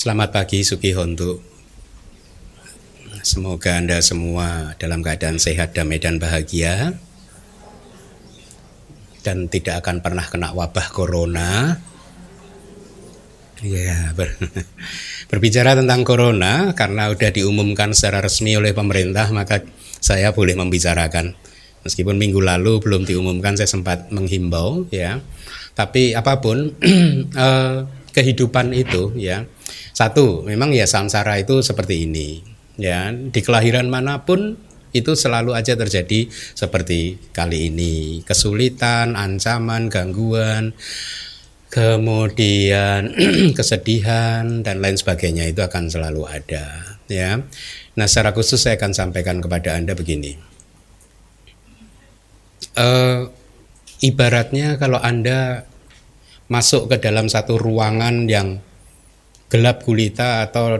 Selamat pagi Suki Hontu. Semoga Anda semua dalam keadaan sehat, damai dan bahagia dan tidak akan pernah kena wabah corona. Ya, ber, berbicara tentang corona karena sudah diumumkan secara resmi oleh pemerintah maka saya boleh membicarakan. Meskipun minggu lalu belum diumumkan saya sempat menghimbau ya. Tapi apa pun eh, kehidupan itu ya satu, memang ya samsara itu seperti ini. Ya, di kelahiran mana pun itu selalu aja terjadi seperti kali ini. Kesulitan, ancaman, gangguan, kemudian kesedihan dan lain sebagainya itu akan selalu ada, ya. Nah, secara khusus saya akan sampaikan kepada Anda begini. Uh, ibaratnya kalau Anda masuk ke dalam satu ruangan yang gelap gulita atau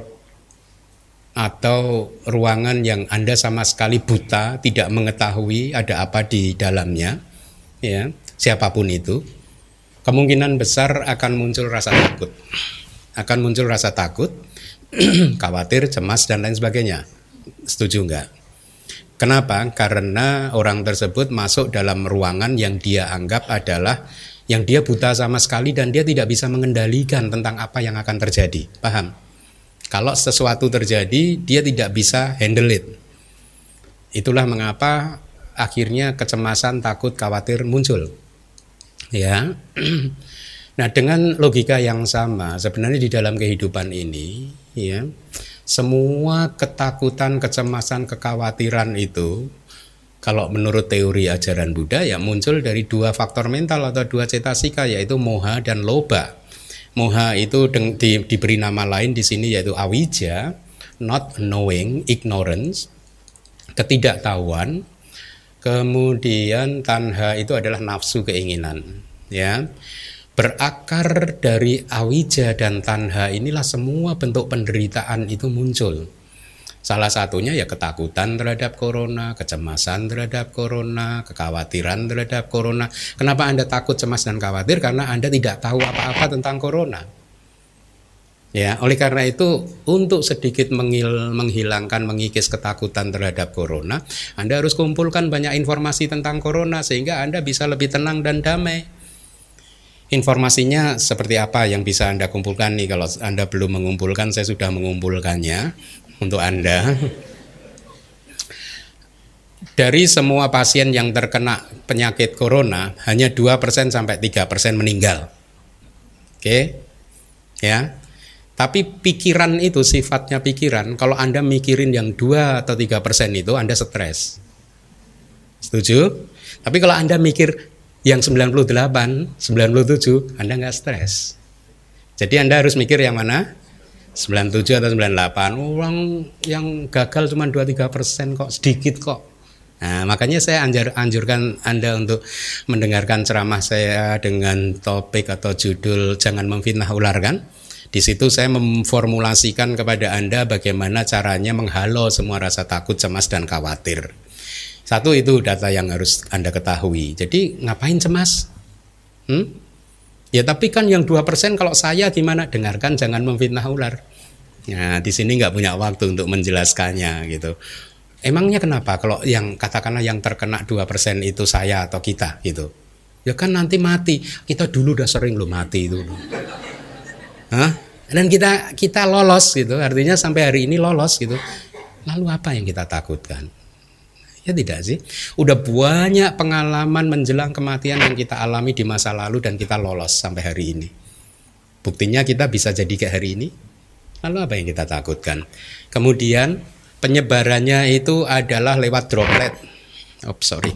atau ruangan yang Anda sama sekali buta, tidak mengetahui ada apa di dalamnya, ya, siapa pun itu, kemungkinan besar akan muncul rasa takut. Akan muncul rasa takut, khawatir, cemas dan lain sebagainya. Setuju enggak? Kenapa? Karena orang tersebut masuk dalam ruangan yang dia anggap adalah yang dia buta sama sekali dan dia tidak bisa mengendalikan tentang apa yang akan terjadi. Paham? Kalau sesuatu terjadi, dia tidak bisa handle it. Itulah mengapa akhirnya kecemasan, takut, khawatir muncul. Ya. Nah, dengan logika yang sama, sebenarnya di dalam kehidupan ini, ya, semua ketakutan, kecemasan, kekhawatiran itu kalau menurut teori ajaran Buddha ya muncul dari dua faktor mental atau dua cetasika yaitu moha dan loba. Moha itu di, diberi nama lain di sini yaitu awija, not knowing, ignorance, ketidaktahuan. Kemudian tanha itu adalah nafsu keinginan, ya. Berakar dari awija dan tanha inilah semua bentuk penderitaan itu muncul Salah satunya ya ketakutan terhadap corona, kecemasan terhadap corona, kekhawatiran terhadap corona. Kenapa Anda takut, cemas dan khawatir? Karena Anda tidak tahu apa-apa tentang corona. Ya, oleh karena itu untuk sedikit menghil, menghilangkan mengikis ketakutan terhadap corona, Anda harus kumpulkan banyak informasi tentang corona sehingga Anda bisa lebih tenang dan damai. Informasinya seperti apa yang bisa Anda kumpulkan nih kalau Anda belum mengumpulkan saya sudah mengumpulkannya untuk Anda. Dari semua pasien yang terkena penyakit corona, hanya 2% sampai 3% meninggal. Oke. Ya. Tapi pikiran itu sifatnya pikiran, kalau Anda mikirin yang 2 atau 3% itu Anda stres. Setuju? Tapi kalau Anda mikir yang 98, 97, Anda nggak stres. Jadi Anda harus mikir yang mana? 97 atau 98 orang yang gagal cuma 2-3 persen kok sedikit kok Nah, makanya saya anjur, anjurkan Anda untuk mendengarkan ceramah saya dengan topik atau judul jangan memfitnah ular kan. Di situ saya memformulasikan kepada Anda bagaimana caranya menghalau semua rasa takut, cemas dan khawatir. Satu itu data yang harus Anda ketahui. Jadi ngapain cemas? Hmm? Ya tapi kan yang dua persen kalau saya gimana? Dengarkan jangan memfitnah ular. Nah di sini nggak punya waktu untuk menjelaskannya gitu. Emangnya kenapa kalau yang katakanlah yang terkena dua persen itu saya atau kita gitu? Ya kan nanti mati. Kita dulu udah sering lo mati itu. Hah? Dan kita kita lolos gitu. Artinya sampai hari ini lolos gitu. Lalu apa yang kita takutkan? Ya tidak sih. Udah banyak pengalaman menjelang kematian yang kita alami di masa lalu dan kita lolos sampai hari ini. Buktinya kita bisa jadi kayak hari ini. Lalu apa yang kita takutkan? Kemudian penyebarannya itu adalah lewat droplet. Oh sorry.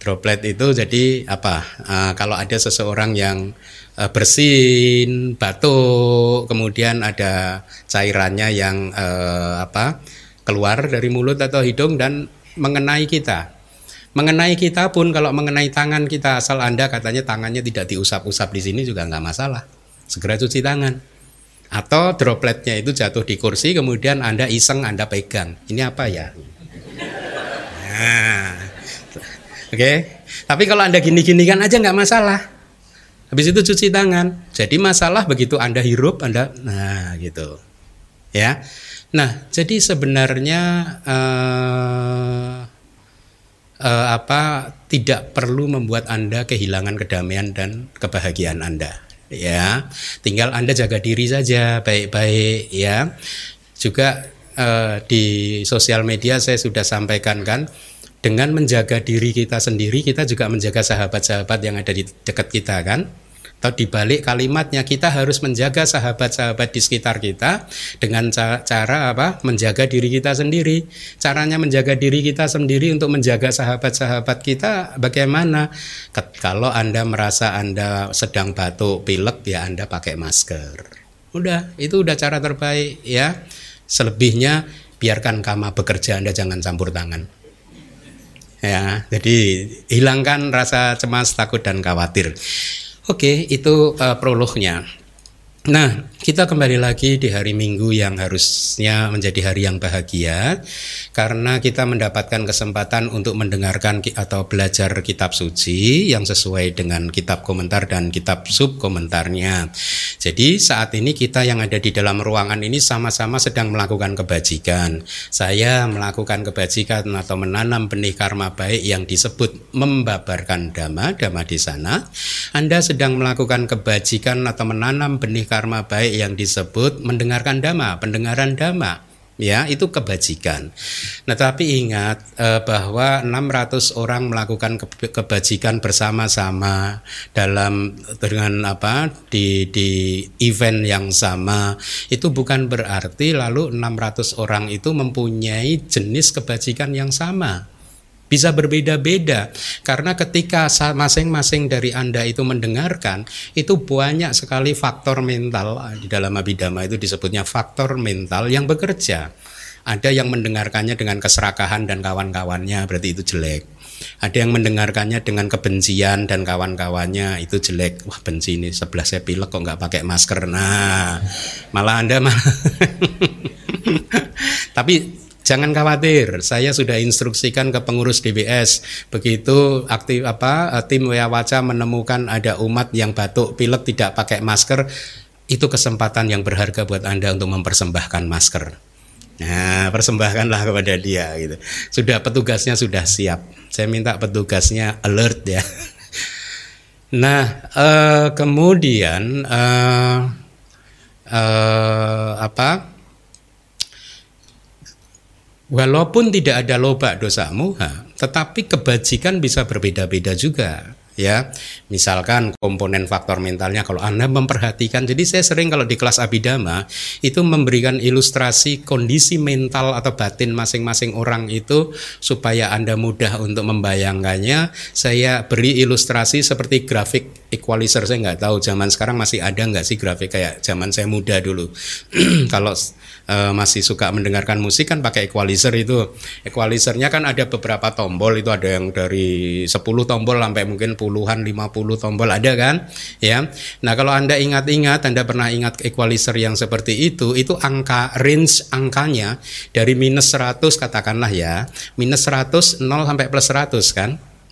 Droplet itu jadi apa? Uh, kalau ada seseorang yang uh, bersin, batuk, kemudian ada cairannya yang uh, apa? Keluar dari mulut atau hidung dan mengenai kita. Mengenai kita pun kalau mengenai tangan kita asal Anda katanya tangannya tidak diusap-usap di sini juga nggak masalah. Segera cuci tangan. Atau dropletnya itu jatuh di kursi kemudian Anda iseng Anda pegang. Ini apa ya? Nah. Oke. Okay. Tapi kalau Anda gini-gini kan aja nggak masalah. Habis itu cuci tangan. Jadi masalah begitu Anda hirup, Anda nah gitu. Ya. Nah, jadi sebenarnya uh, uh, apa tidak perlu membuat Anda kehilangan kedamaian dan kebahagiaan Anda. Ya, tinggal Anda jaga diri saja baik-baik ya. Juga uh, di sosial media saya sudah sampaikan kan dengan menjaga diri kita sendiri kita juga menjaga sahabat-sahabat yang ada di dekat kita kan atau dibalik kalimatnya kita harus menjaga sahabat-sahabat di sekitar kita dengan cara apa? Menjaga diri kita sendiri. Caranya menjaga diri kita sendiri untuk menjaga sahabat-sahabat kita bagaimana? Kalau anda merasa anda sedang batuk pilek ya anda pakai masker. Udah itu udah cara terbaik ya. Selebihnya biarkan kama bekerja anda jangan campur tangan. Ya jadi hilangkan rasa cemas takut dan khawatir Oke, itu uh, prolognya. Nah, kita kembali lagi di hari Minggu yang harusnya menjadi hari yang bahagia karena kita mendapatkan kesempatan untuk mendengarkan atau belajar kitab suci yang sesuai dengan kitab komentar dan kitab sub komentarnya. Jadi saat ini kita yang ada di dalam ruangan ini sama-sama sedang melakukan kebajikan. Saya melakukan kebajikan atau menanam benih karma baik yang disebut membabarkan dhamma, dhamma di sana. Anda sedang melakukan kebajikan atau menanam benih karma baik yang disebut mendengarkan dhamma, pendengaran dhamma ya itu kebajikan. Nah tapi ingat eh, bahwa 600 orang melakukan kebajikan bersama-sama dalam dengan apa di di event yang sama itu bukan berarti lalu 600 orang itu mempunyai jenis kebajikan yang sama bisa berbeda-beda karena ketika masing-masing dari Anda itu mendengarkan itu banyak sekali faktor mental di dalam abidama itu disebutnya faktor mental yang bekerja. Ada yang mendengarkannya dengan keserakahan dan kawan-kawannya berarti itu jelek. Ada yang mendengarkannya dengan kebencian dan kawan-kawannya itu jelek. Wah benci ini sebelah saya pilek kok nggak pakai masker. Nah malah anda malah. Tapi Jangan khawatir, saya sudah instruksikan ke pengurus DBS. Begitu aktif apa tim Waca menemukan ada umat yang batuk pilek tidak pakai masker, itu kesempatan yang berharga buat Anda untuk mempersembahkan masker. Nah, persembahkanlah kepada dia gitu. Sudah petugasnya sudah siap. Saya minta petugasnya alert ya. Nah, eh, kemudian eh, eh, apa? Walaupun tidak ada loba dosa muha, tetapi kebajikan bisa berbeda-beda juga ya. Misalkan komponen faktor mentalnya kalau anda memperhatikan jadi saya sering kalau di kelas abidama itu memberikan ilustrasi kondisi mental atau batin masing-masing orang itu supaya anda mudah untuk membayangkannya. Saya beri ilustrasi seperti grafik equalizer saya nggak tahu zaman sekarang masih ada nggak sih grafik kayak zaman saya muda dulu. Kalau uh, masih suka mendengarkan musik kan pakai equalizer itu. Equalizernya kan ada beberapa tombol itu ada yang dari 10 tombol sampai mungkin puluhan 50 tombol ada kan? Ya. Nah, kalau Anda ingat-ingat Anda pernah ingat equalizer yang seperti itu, itu angka range angkanya dari minus 100 katakanlah ya, minus 100 0 sampai plus 100 kan?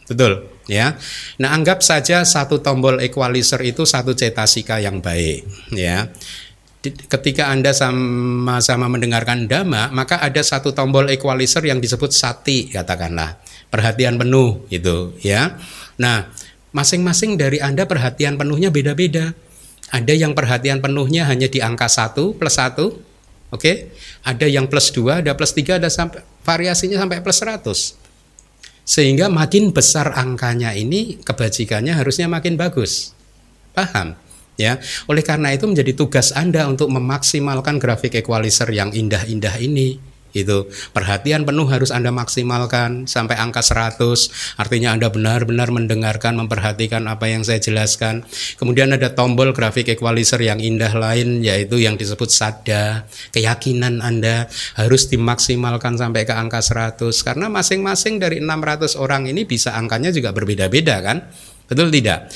Betul, ya. Nah, anggap saja satu tombol equalizer itu satu cetasika yang baik, ya ketika Anda sama-sama mendengarkan dhamma, maka ada satu tombol equalizer yang disebut sati katakanlah. Perhatian penuh itu ya. Nah, masing-masing dari Anda perhatian penuhnya beda-beda. Ada yang perhatian penuhnya hanya di angka 1 plus 1. Oke. Okay? Ada yang plus 2, ada plus 3, ada sampai variasinya sampai plus 100. Sehingga makin besar angkanya ini kebajikannya harusnya makin bagus. Paham? Ya. Oleh karena itu menjadi tugas Anda untuk memaksimalkan grafik equalizer yang indah-indah ini itu perhatian penuh harus Anda maksimalkan sampai angka 100 artinya Anda benar-benar mendengarkan memperhatikan apa yang saya jelaskan. Kemudian ada tombol grafik equalizer yang indah lain yaitu yang disebut sada. Keyakinan Anda harus dimaksimalkan sampai ke angka 100 karena masing-masing dari 600 orang ini bisa angkanya juga berbeda-beda kan? Betul tidak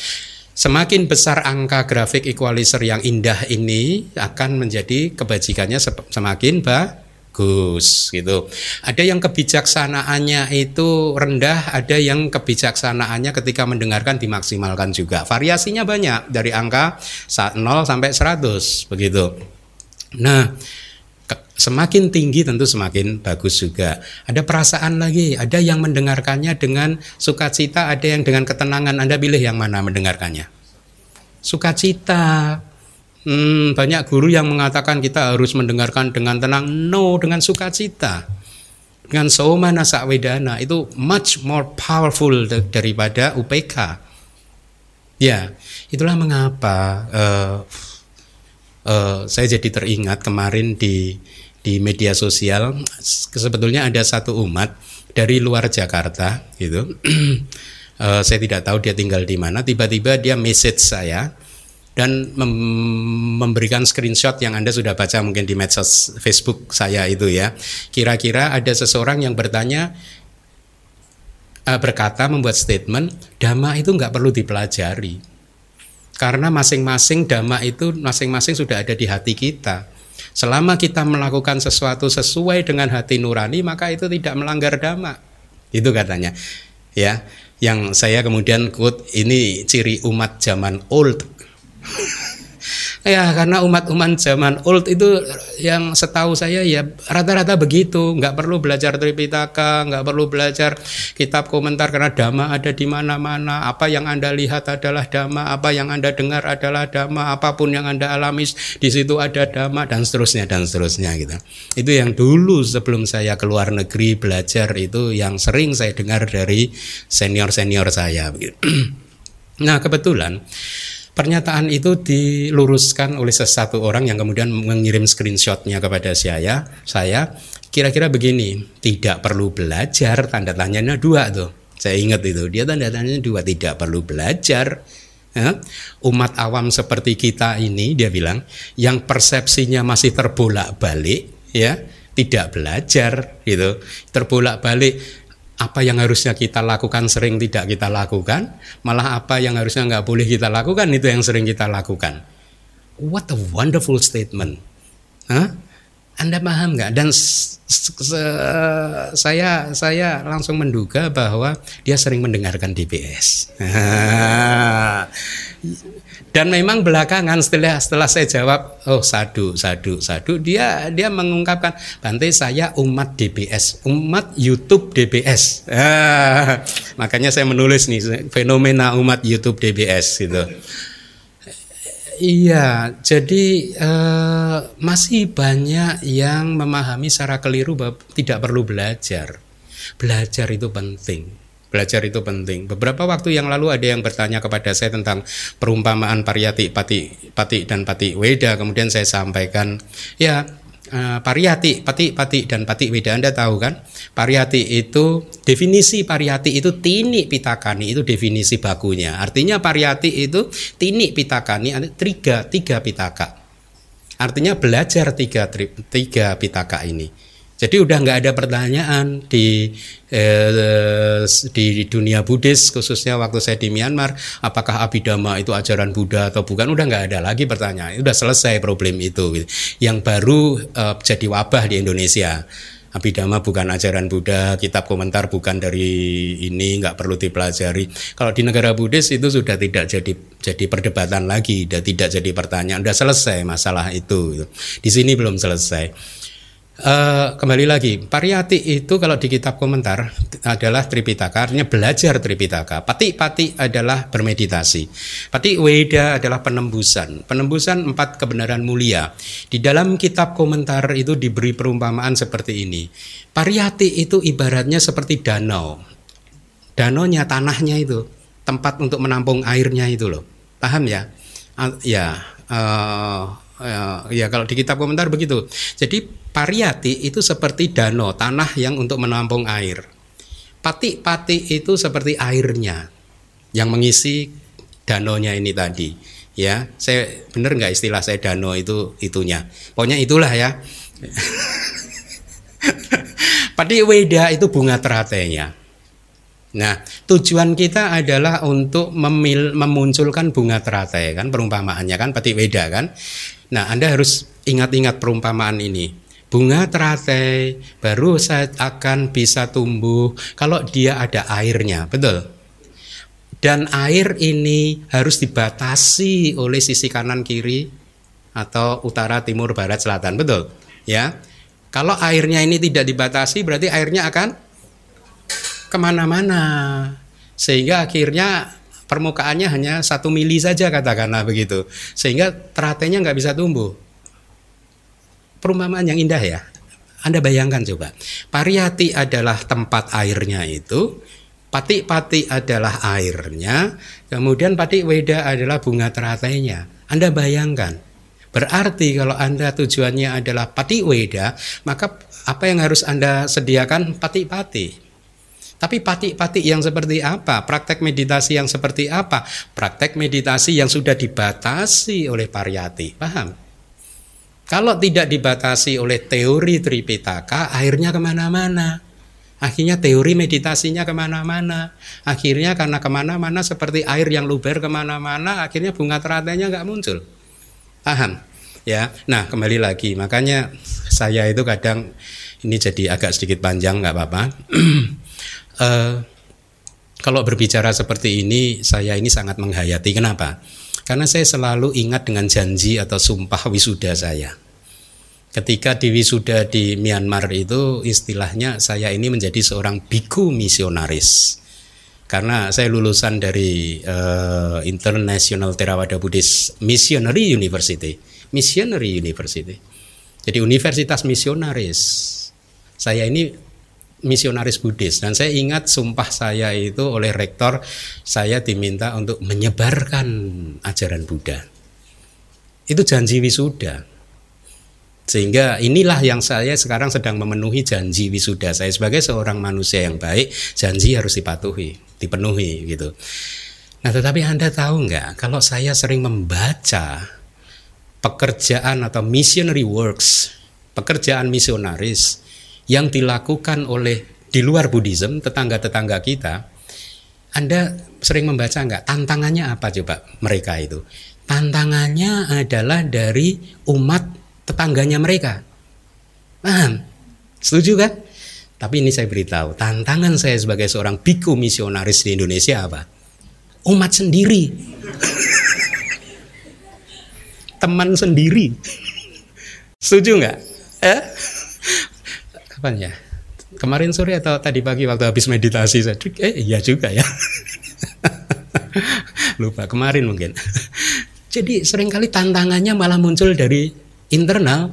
Semakin besar angka grafik equalizer yang indah ini akan menjadi kebajikannya semakin ba bagus gitu. Ada yang kebijaksanaannya itu rendah, ada yang kebijaksanaannya ketika mendengarkan dimaksimalkan juga. Variasinya banyak dari angka 0 sampai 100 begitu. Nah, semakin tinggi tentu semakin bagus juga. Ada perasaan lagi, ada yang mendengarkannya dengan sukacita, ada yang dengan ketenangan. Anda pilih yang mana mendengarkannya? Sukacita, Hmm, banyak guru yang mengatakan kita harus mendengarkan dengan tenang. No, dengan sukacita. Dengan saumana sakwedana itu much more powerful daripada UPK. Ya, itulah mengapa uh, uh, saya jadi teringat kemarin di di media sosial sebetulnya ada satu umat dari luar Jakarta gitu. uh, saya tidak tahu dia tinggal di mana. Tiba-tiba dia message saya dan mem memberikan screenshot yang Anda sudah baca mungkin di medsos Facebook saya itu ya. Kira-kira ada seseorang yang bertanya uh, berkata membuat statement dhamma itu nggak perlu dipelajari. Karena masing-masing dhamma itu masing-masing sudah ada di hati kita. Selama kita melakukan sesuatu sesuai dengan hati nurani maka itu tidak melanggar dhamma. Itu katanya. Ya, yang saya kemudian quote ini ciri umat zaman old ya karena umat-umat zaman old itu yang setahu saya ya rata-rata begitu. Nggak perlu belajar Tripitaka nggak perlu belajar kitab komentar karena dhamma ada di mana-mana. Apa yang anda lihat adalah dhamma apa yang anda dengar adalah dhamma apa pun yang anda alami di situ ada dhamma dan seterusnya dan seterusnya gitu. Itu yang dulu sebelum saya keluar negeri belajar itu yang sering saya dengar dari senior-senior saya nah kebetulan Pernyataan itu diluruskan oleh sesuatu orang yang kemudian mengirim screenshotnya kepada saya. Saya kira-kira begini, tidak perlu belajar, tanda tanyanya dua tuh. Saya ingat itu, dia tanda tanyanya dua, tidak perlu belajar. Umat awam seperti kita ini, dia bilang, yang persepsinya masih terbolak-balik, ya, tidak belajar, gitu, terbolak-balik apa yang harusnya kita lakukan sering tidak kita lakukan, malah apa yang harusnya nggak boleh kita lakukan itu yang sering kita lakukan. What a wonderful statement. Hah? Anda paham nggak? Dan saya saya langsung menduga bahwa dia sering mendengarkan DBS. Dan memang belakangan setelah setelah saya jawab, oh sadu, sadu, sadu, dia dia mengungkapkan, Bante saya umat DBS, umat YouTube DBS. Ah, makanya saya menulis nih fenomena umat YouTube DBS gitu. Iya, jadi eh, masih banyak yang memahami secara keliru bahwa tidak perlu belajar. Belajar itu penting. Belajar itu penting. Beberapa waktu yang lalu ada yang bertanya kepada saya tentang perumpamaan pariyati, pati, pati dan pati weda. Kemudian saya sampaikan, ya uh, pariyati, pati, pati dan pati weda Anda tahu kan? Pariyati itu definisi pariyati itu tini pitakani itu definisi bakunya. Artinya pariyati itu tini pitakani tiga tiga pitaka. Artinya belajar tiga tiga pitaka ini. Jadi udah nggak ada pertanyaan di eh, di dunia Buddhis khususnya waktu saya di Myanmar, apakah Abhidhamma itu ajaran Buddha atau bukan? Udah nggak ada lagi pertanyaan. Udah selesai problem itu. Yang baru eh, jadi wabah di Indonesia. Abhidhamma bukan ajaran Buddha, kitab komentar bukan dari ini, nggak perlu dipelajari. Kalau di negara Buddhis itu sudah tidak jadi jadi perdebatan lagi, sudah tidak jadi pertanyaan, sudah selesai masalah itu. Di sini belum selesai. Uh, kembali lagi, pariyati itu kalau di kitab komentar adalah Tripitaka, artinya belajar Tripitaka. Pati-pati adalah bermeditasi. Pati Weda adalah penembusan. Penembusan empat kebenaran mulia. Di dalam kitab komentar itu diberi perumpamaan seperti ini. Pariyati itu ibaratnya seperti danau. Danaunya, tanahnya itu. Tempat untuk menampung airnya itu loh. Paham ya? Uh, ya, uh, uh, ya kalau di kitab komentar begitu. Jadi Pariyati itu seperti danau, tanah yang untuk menampung air. Pati-pati itu seperti airnya yang mengisi danaunya ini tadi. Ya, saya benar nggak istilah saya danau itu itunya. Pokoknya itulah ya. Pati weda itu bunga teratenya. Nah, tujuan kita adalah untuk memil, memunculkan bunga teratai kan perumpamaannya kan pati weda kan. Nah, Anda harus ingat-ingat perumpamaan ini bunga teratai baru saya akan bisa tumbuh kalau dia ada airnya, betul? Dan air ini harus dibatasi oleh sisi kanan kiri atau utara, timur, barat, selatan, betul? Ya, kalau airnya ini tidak dibatasi berarti airnya akan ke mana-mana sehingga akhirnya permukaannya hanya satu mili saja katakanlah begitu sehingga teratenya nggak bisa tumbuh perumpamaan yang indah ya anda bayangkan coba Pariyati adalah tempat airnya itu Pati-pati adalah airnya kemudian pati weda adalah bunga teratenya Anda bayangkan berarti kalau Anda tujuannya adalah pati weda maka apa yang harus Anda sediakan pati-pati tapi pati-pati yang seperti apa? Praktek meditasi yang seperti apa? Praktek meditasi yang sudah dibatasi oleh pariyati. Paham? Kalau tidak dibatasi oleh teori Tripitaka, akhirnya ke mana-mana. Akhirnya teori meditasinya ke mana-mana. Akhirnya karena ke mana-mana seperti air yang luber ke mana-mana, akhirnya bunga teratainya nggak muncul. Paham? Ya, nah kembali lagi. Makanya saya itu kadang ini jadi agak sedikit panjang nggak apa-apa. Uh, kalau berbicara seperti ini, saya ini sangat menghayati. Kenapa? Karena saya selalu ingat dengan janji atau sumpah wisuda saya. Ketika di wisuda di Myanmar itu istilahnya saya ini menjadi seorang biku misionaris. Karena saya lulusan dari uh, International Theravada Buddhist Missionary University. Missionary University. Jadi universitas misionaris. Saya ini misionaris Buddhis dan saya ingat sumpah saya itu oleh rektor saya diminta untuk menyebarkan ajaran Buddha. Itu janji wisuda. Sehingga inilah yang saya sekarang sedang memenuhi janji wisuda saya sebagai seorang manusia yang baik, janji harus dipatuhi, dipenuhi gitu. Nah, tetapi Anda tahu nggak kalau saya sering membaca pekerjaan atau missionary works, pekerjaan misionaris yang dilakukan oleh di luar Buddhism, tetangga-tetangga kita, Anda sering membaca nggak? Tantangannya apa coba mereka itu? Tantangannya adalah dari umat tetangganya mereka. Paham? Setuju kan? Tapi ini saya beritahu, tantangan saya sebagai seorang biku misionaris di Indonesia apa? Umat sendiri. Teman sendiri. Setuju nggak? Eh? Kapan ya? Kemarin sore atau tadi pagi waktu habis meditasi saya eh iya juga ya. Lupa kemarin mungkin. Jadi sering kali tantangannya malah muncul dari internal.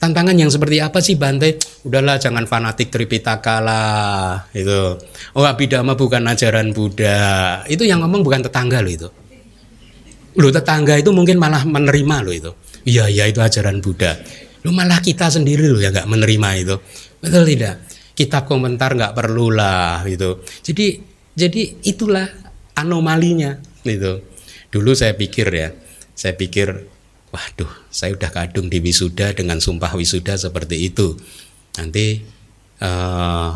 Tantangan yang seperti apa sih Bante? Udahlah jangan fanatik Tripitaka lah itu. Oh Abhidhamma bukan ajaran Buddha. Itu yang ngomong bukan tetangga loh itu. Loh tetangga itu mungkin malah menerima loh itu. Iya iya itu ajaran Buddha. Lu malah kita sendiri loh yang nggak menerima itu. Betul tidak? Kitab komentar nggak perlu lah gitu. Jadi jadi itulah anomalinya gitu. Dulu saya pikir ya, saya pikir waduh, saya udah kadung di wisuda dengan sumpah wisuda seperti itu. Nanti uh,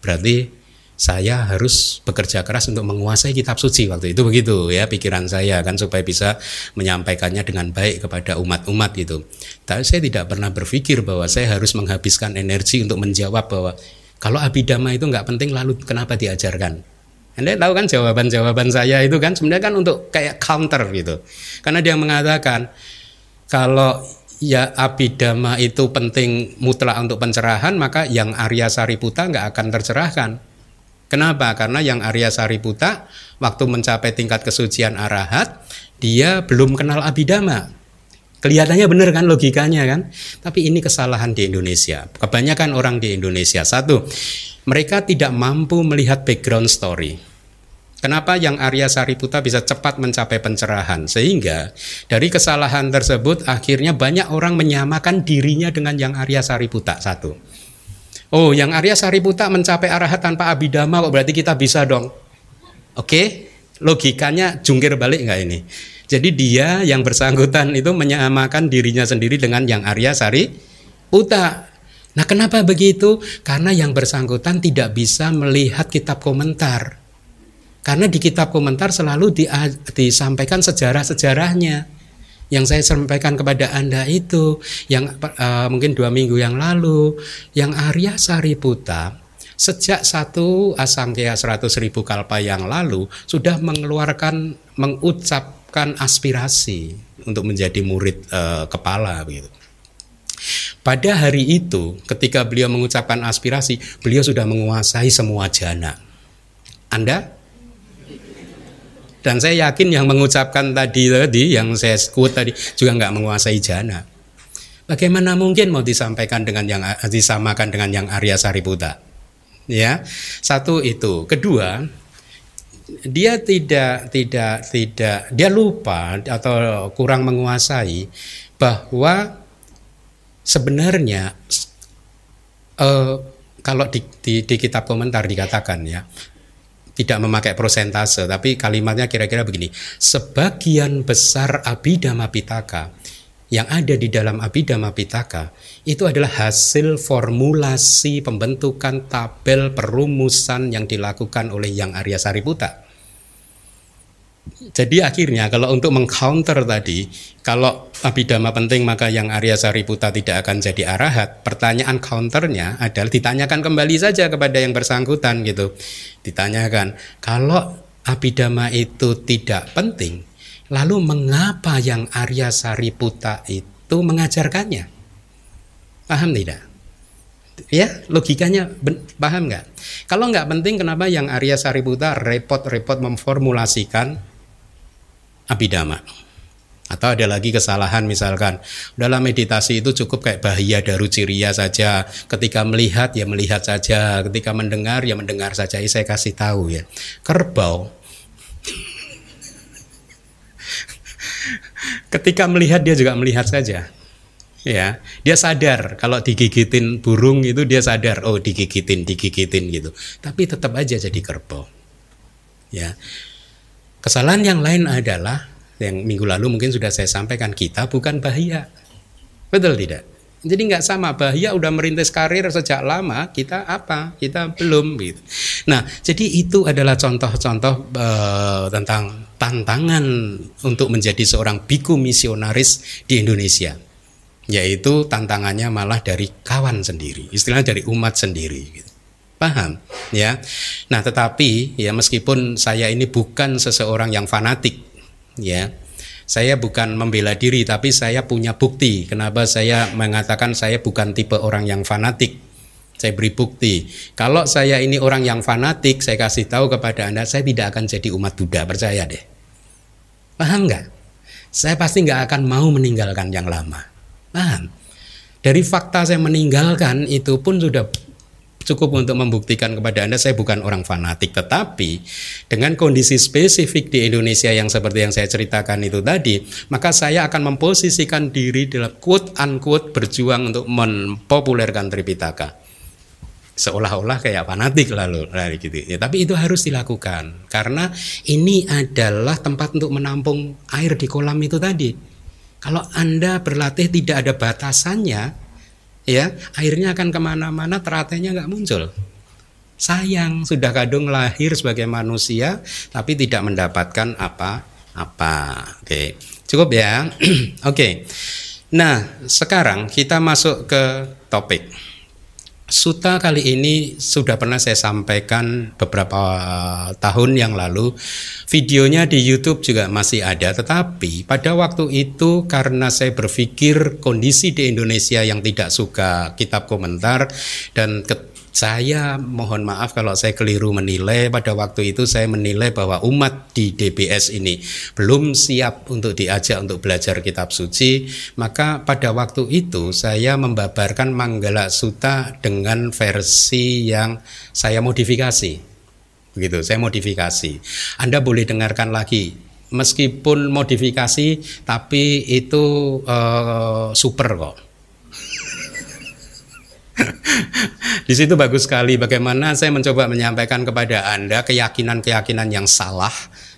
berarti saya harus bekerja keras untuk menguasai kitab suci waktu itu begitu ya pikiran saya kan supaya bisa menyampaikannya dengan baik kepada umat-umat gitu. Tapi saya tidak pernah berpikir bahwa saya harus menghabiskan energi untuk menjawab bahwa kalau abidama itu nggak penting lalu kenapa diajarkan? Anda tahu kan jawaban-jawaban saya itu kan sebenarnya kan untuk kayak counter gitu. Karena dia mengatakan kalau ya abidama itu penting mutlak untuk pencerahan maka yang Arya Sariputa nggak akan tercerahkan Kenapa? Karena yang Arya Sariputa waktu mencapai tingkat kesucian arahat, dia belum kenal abidama. Kelihatannya benar kan logikanya kan? Tapi ini kesalahan di Indonesia. Kebanyakan orang di Indonesia satu, mereka tidak mampu melihat background story. Kenapa yang Arya Sariputa bisa cepat mencapai pencerahan? Sehingga dari kesalahan tersebut akhirnya banyak orang menyamakan dirinya dengan yang Arya Sariputa satu. Oh, yang Arya Sariputa mencapai arahat tanpa abidama kok berarti kita bisa dong. Oke, logikanya jungkir balik nggak ini? Jadi dia yang bersangkutan itu menyamakan dirinya sendiri dengan yang Arya Sariputa. Nah, kenapa begitu? Karena yang bersangkutan tidak bisa melihat kitab komentar. Karena di kitab komentar selalu di, disampaikan sejarah-sejarahnya. Yang saya sampaikan kepada Anda itu yang uh, mungkin dua minggu yang lalu, yang Arya Sariputa sejak satu asangkaya seratus ribu kalpa yang lalu sudah mengeluarkan mengucapkan aspirasi untuk menjadi murid uh, kepala begitu. Pada hari itu, ketika beliau mengucapkan aspirasi, beliau sudah menguasai semua jana. Anda? Dan saya yakin yang mengucapkan tadi tadi, yang saya quote tadi juga nggak menguasai jana. Bagaimana mungkin mau disampaikan dengan yang disamakan dengan yang Arya Sariputa? Ya, satu itu. Kedua, dia tidak tidak tidak dia lupa atau kurang menguasai bahwa sebenarnya uh, kalau di, di, di kitab komentar dikatakan ya tidak memakai prosentase tapi kalimatnya kira-kira begini. Sebagian besar abidama pitaka yang ada di dalam abidama pitaka itu adalah hasil formulasi pembentukan tabel perumusan yang dilakukan oleh yang Arya Sariputa jadi akhirnya kalau untuk mengcounter tadi, kalau abidama penting maka yang Arya Sariputa tidak akan jadi arahat. Pertanyaan counternya adalah ditanyakan kembali saja kepada yang bersangkutan gitu. Ditanyakan, kalau abidama itu tidak penting, lalu mengapa yang Arya Sariputa itu mengajarkannya? Paham tidak? Ya, logikanya paham nggak? Kalau nggak penting, kenapa yang Arya Sariputa repot-repot memformulasikan abidama. Atau ada lagi kesalahan misalkan dalam meditasi itu cukup kayak bahaya daru ciria saja. Ketika melihat ya melihat saja, ketika mendengar ya mendengar saja. Ini saya kasih tahu ya. Kerbau ketika melihat dia juga melihat saja. Ya, dia sadar kalau digigitin burung itu dia sadar, oh digigitin, digigitin gitu. Tapi tetap aja jadi kerbau. Ya. Kesalahan yang lain adalah yang minggu lalu mungkin sudah saya sampaikan kita bukan bahaya. Betul tidak? Jadi nggak sama bahaya udah merintis karir sejak lama kita apa kita belum gitu. Nah jadi itu adalah contoh-contoh uh, tentang tantangan untuk menjadi seorang biku misionaris di Indonesia yaitu tantangannya malah dari kawan sendiri istilahnya dari umat sendiri gitu. Paham? Ya. Nah, tetapi ya meskipun saya ini bukan seseorang yang fanatik, ya. Saya bukan membela diri tapi saya punya bukti kenapa saya mengatakan saya bukan tipe orang yang fanatik. Saya beri bukti. Kalau saya ini orang yang fanatik, saya kasih tahu kepada Anda, saya tidak akan jadi umat Buddha, percaya deh. Paham nggak? Saya pasti nggak akan mau meninggalkan yang lama. Paham? Dari fakta saya meninggalkan itu pun sudah cukup untuk membuktikan kepada Anda saya bukan orang fanatik. Tetapi dengan kondisi spesifik di Indonesia yang seperti yang saya ceritakan itu tadi maka saya akan memposisikan diri dalam quote unquote berjuang untuk mempopulerkan Tripitaka. Seolah-olah kayak fanatik lalu dari gitu. Ya tapi itu harus dilakukan. Karena ini adalah tempat untuk menampung air di kolam itu tadi. Kalau anda berlatih tidak ada batasannya ya airnya akan ke mana-mana teratainya nggak muncul. Sayang sudah kadung lahir sebagai manusia tapi tidak mendapatkan apa-apa. Oke cukup ya. Oke. Nah sekarang kita masuk ke topik Suta kali ini sudah pernah saya sampaikan beberapa tahun yang lalu. Videonya di YouTube juga masih ada, tetapi pada waktu itu karena saya berpikir kondisi di Indonesia yang tidak suka kitab komentar dan saya mohon maaf kalau saya keliru menilai. Pada waktu itu saya menilai bahwa umat di DBS ini belum siap untuk diajak untuk belajar kitab suci. Maka pada waktu itu saya membabarkan Manggala Sutta dengan versi yang saya modifikasi. Begitu saya modifikasi. Anda boleh dengarkan lagi. Meskipun modifikasi tapi itu uh, super kok di situ bagus sekali bagaimana saya mencoba menyampaikan kepada Anda keyakinan-keyakinan yang salah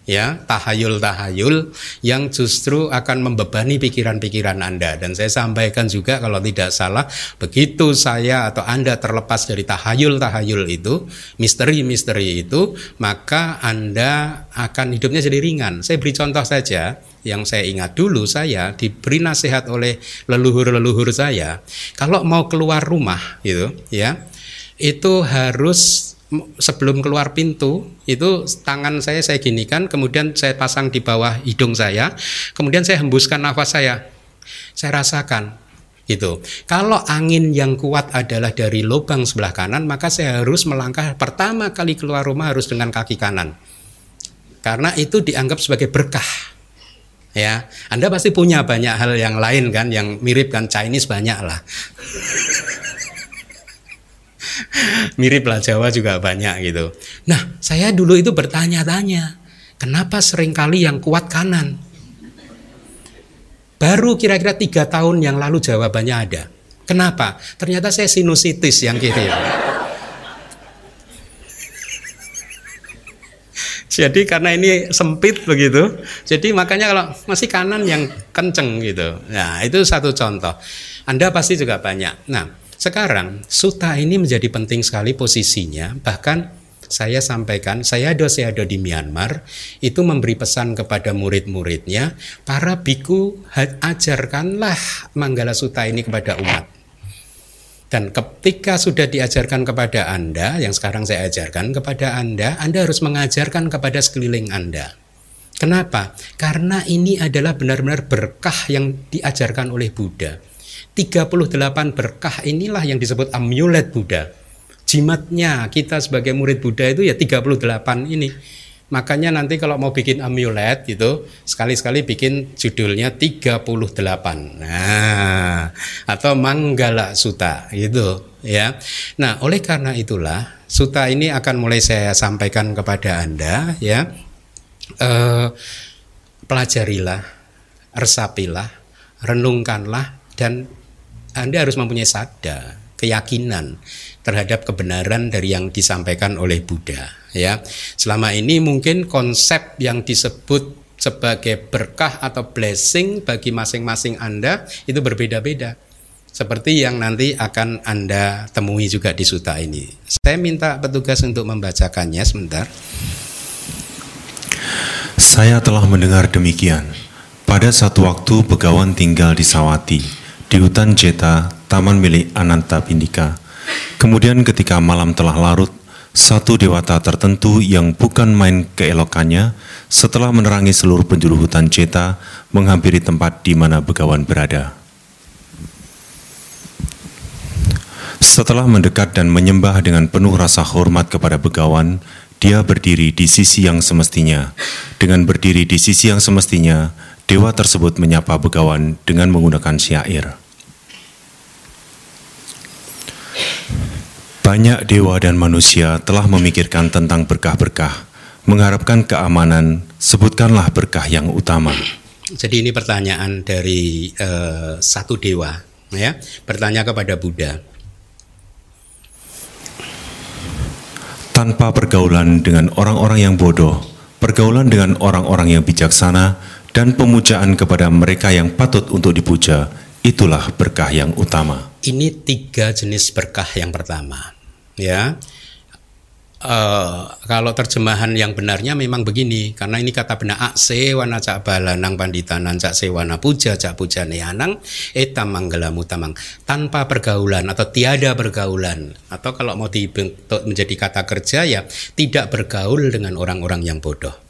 ya tahayul-tahayul yang justru akan membebani pikiran-pikiran Anda. Dan saya sampaikan juga kalau tidak salah begitu saya atau Anda terlepas dari tahayul-tahayul itu misteri-misteri itu maka Anda akan hidupnya jadi ringan. Saya beri contoh saja. Yang saya ingat dulu saya diberi nasihat oleh leluhur-leluhur saya kalau mau keluar rumah gitu ya itu harus sebelum keluar pintu itu tangan saya saya ginikan kemudian saya pasang di bawah hidung saya kemudian saya hembuskan nafas saya. Saya rasakan gitu. Kalau angin yang kuat adalah dari lubang sebelah kanan maka saya harus melangkah pertama kali keluar rumah harus dengan kaki kanan. Karena itu dianggap sebagai berkah ya. Anda pasti punya banyak hal yang lain kan yang mirip kan Chinese banyak lah mirip lah Jawa juga banyak gitu. Nah, saya dulu itu bertanya-tanya, kenapa sering kali yang kuat kanan? Baru kira-kira tiga tahun yang lalu jawabannya ada. Kenapa? Ternyata saya sinusitis yang kiri. Jadi karena ini sempit begitu, jadi makanya kalau masih kanan yang kenceng gitu. Nah itu satu contoh. Anda pasti juga banyak. Nah sekarang suta ini menjadi penting sekali posisinya, bahkan saya sampaikan, saya ada di Myanmar itu memberi pesan kepada murid-muridnya, para biku ajarkanlah Manggala Suta ini kepada umat. Dan ketika sudah diajarkan kepada Anda, yang sekarang saya ajarkan kepada Anda, Anda harus mengajarkan kepada sekeliling Anda. Kenapa? Karena ini adalah benar-benar berkah yang diajarkan oleh Buddha. 38 berkah inilah yang disebut amulet Buddha. Jimatnya kita sebagai murid Buddha itu ya 38 ini. Makanya nanti kalau mau bikin amulet gitu, sekali-sekali bikin judulnya 38. Nah, atau Manggala Suta gitu ya. Nah, oleh karena itulah suta ini akan mulai saya sampaikan kepada Anda ya. Eh, pelajarilah, resapilah, renungkanlah dan anda harus mempunyai sada, keyakinan terhadap kebenaran dari yang disampaikan oleh Buddha ya. Selama ini mungkin konsep yang disebut sebagai berkah atau blessing bagi masing-masing Anda itu berbeda-beda. Seperti yang nanti akan Anda temui juga di suta ini. Saya minta petugas untuk membacakannya sebentar. Saya telah mendengar demikian. Pada satu waktu Begawan tinggal di Sawati di hutan Jeta, taman milik Ananta Pindika. Kemudian ketika malam telah larut, satu dewata tertentu yang bukan main keelokannya setelah menerangi seluruh penjuru hutan Jeta menghampiri tempat di mana begawan berada. Setelah mendekat dan menyembah dengan penuh rasa hormat kepada begawan, dia berdiri di sisi yang semestinya. Dengan berdiri di sisi yang semestinya, Dewa tersebut menyapa begawan dengan menggunakan syair. Banyak dewa dan manusia telah memikirkan tentang berkah-berkah, mengharapkan keamanan, sebutkanlah berkah yang utama. Jadi ini pertanyaan dari uh, satu dewa, ya, bertanya kepada Buddha. Tanpa pergaulan dengan orang-orang yang bodoh, pergaulan dengan orang-orang yang bijaksana, dan pemujaan kepada mereka yang patut untuk dipuja, itulah berkah yang utama. Ini tiga jenis berkah yang pertama, ya. Uh, kalau terjemahan yang benarnya memang begini karena ini kata benar akse wana cak balanang panditanan cak sewana puja cak puja neanang etam manggelamu tamang tanpa pergaulan atau tiada pergaulan atau kalau mau dibentuk menjadi kata kerja ya tidak bergaul dengan orang-orang yang bodoh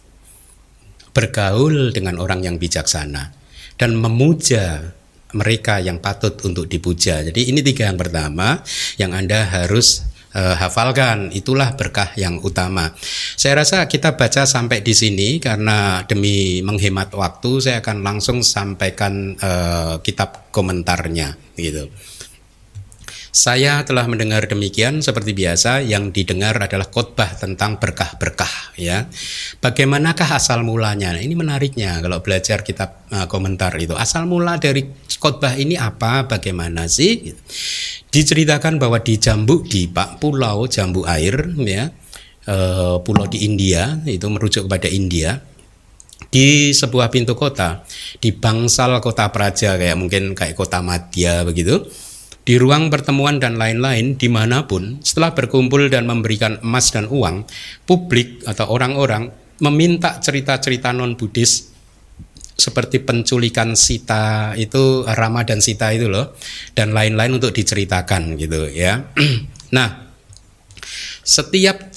bergaul dengan orang yang bijaksana dan memuja mereka yang patut untuk dipuja. Jadi ini tiga yang pertama yang Anda harus uh, hafalkan. Itulah berkah yang utama. Saya rasa kita baca sampai di sini karena demi menghemat waktu saya akan langsung sampaikan uh, kitab komentarnya gitu. Saya telah mendengar demikian seperti biasa yang didengar adalah khotbah tentang berkah-berkah ya. Bagaimanakah asal mulanya? Nah, ini menariknya kalau belajar kitab uh, komentar itu. Asal mula dari khotbah ini apa? Bagaimana sih? Diceritakan bahwa di Jambu di Pak Pulau Jambu Air ya. Uh, pulau di India itu merujuk kepada India di sebuah pintu kota di bangsal kota praja kayak mungkin kayak kota Madya begitu di ruang pertemuan dan lain-lain di mana pun setelah berkumpul dan memberikan emas dan uang publik atau orang-orang meminta cerita-cerita non Buddhis seperti penculikan Sita itu Rama dan Sita itu loh dan lain-lain untuk diceritakan gitu ya nah setiap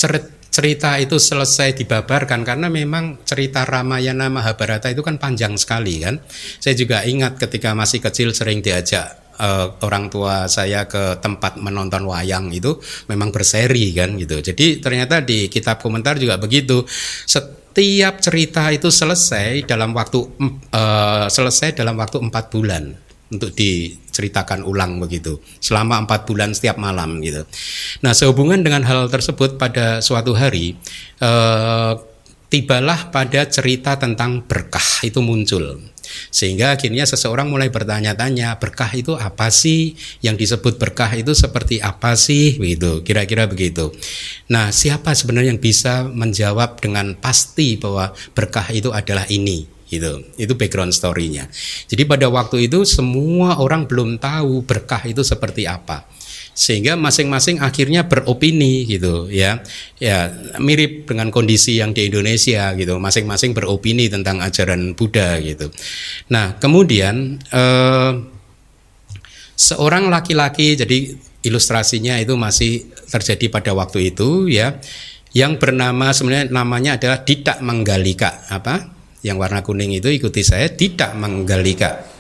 cerita itu selesai dibabarkan karena memang cerita Ramayana Mahabharata itu kan panjang sekali kan. Saya juga ingat ketika masih kecil sering diajak uh, orang tua saya ke tempat menonton wayang itu memang berseri kan gitu. Jadi ternyata di kitab komentar juga begitu. Setiap cerita itu selesai dalam waktu uh, selesai dalam waktu empat bulan untuk diceritakan ulang begitu selama empat bulan setiap malam gitu. Nah sehubungan dengan hal tersebut pada suatu hari eh, tibalah pada cerita tentang berkah itu muncul sehingga akhirnya seseorang mulai bertanya-tanya berkah itu apa sih yang disebut berkah itu seperti apa sih begitu kira-kira begitu nah siapa sebenarnya yang bisa menjawab dengan pasti bahwa berkah itu adalah ini gitu. Itu background story-nya. Jadi pada waktu itu semua orang belum tahu berkah itu seperti apa. Sehingga masing-masing akhirnya beropini gitu ya. Ya, mirip dengan kondisi yang di Indonesia gitu. Masing-masing beropini tentang ajaran Buddha gitu. Nah, kemudian eh, seorang laki-laki jadi ilustrasinya itu masih terjadi pada waktu itu ya yang bernama sebenarnya namanya adalah Didak Manggalika apa yang warna kuning itu ikuti saya tidak menggalika.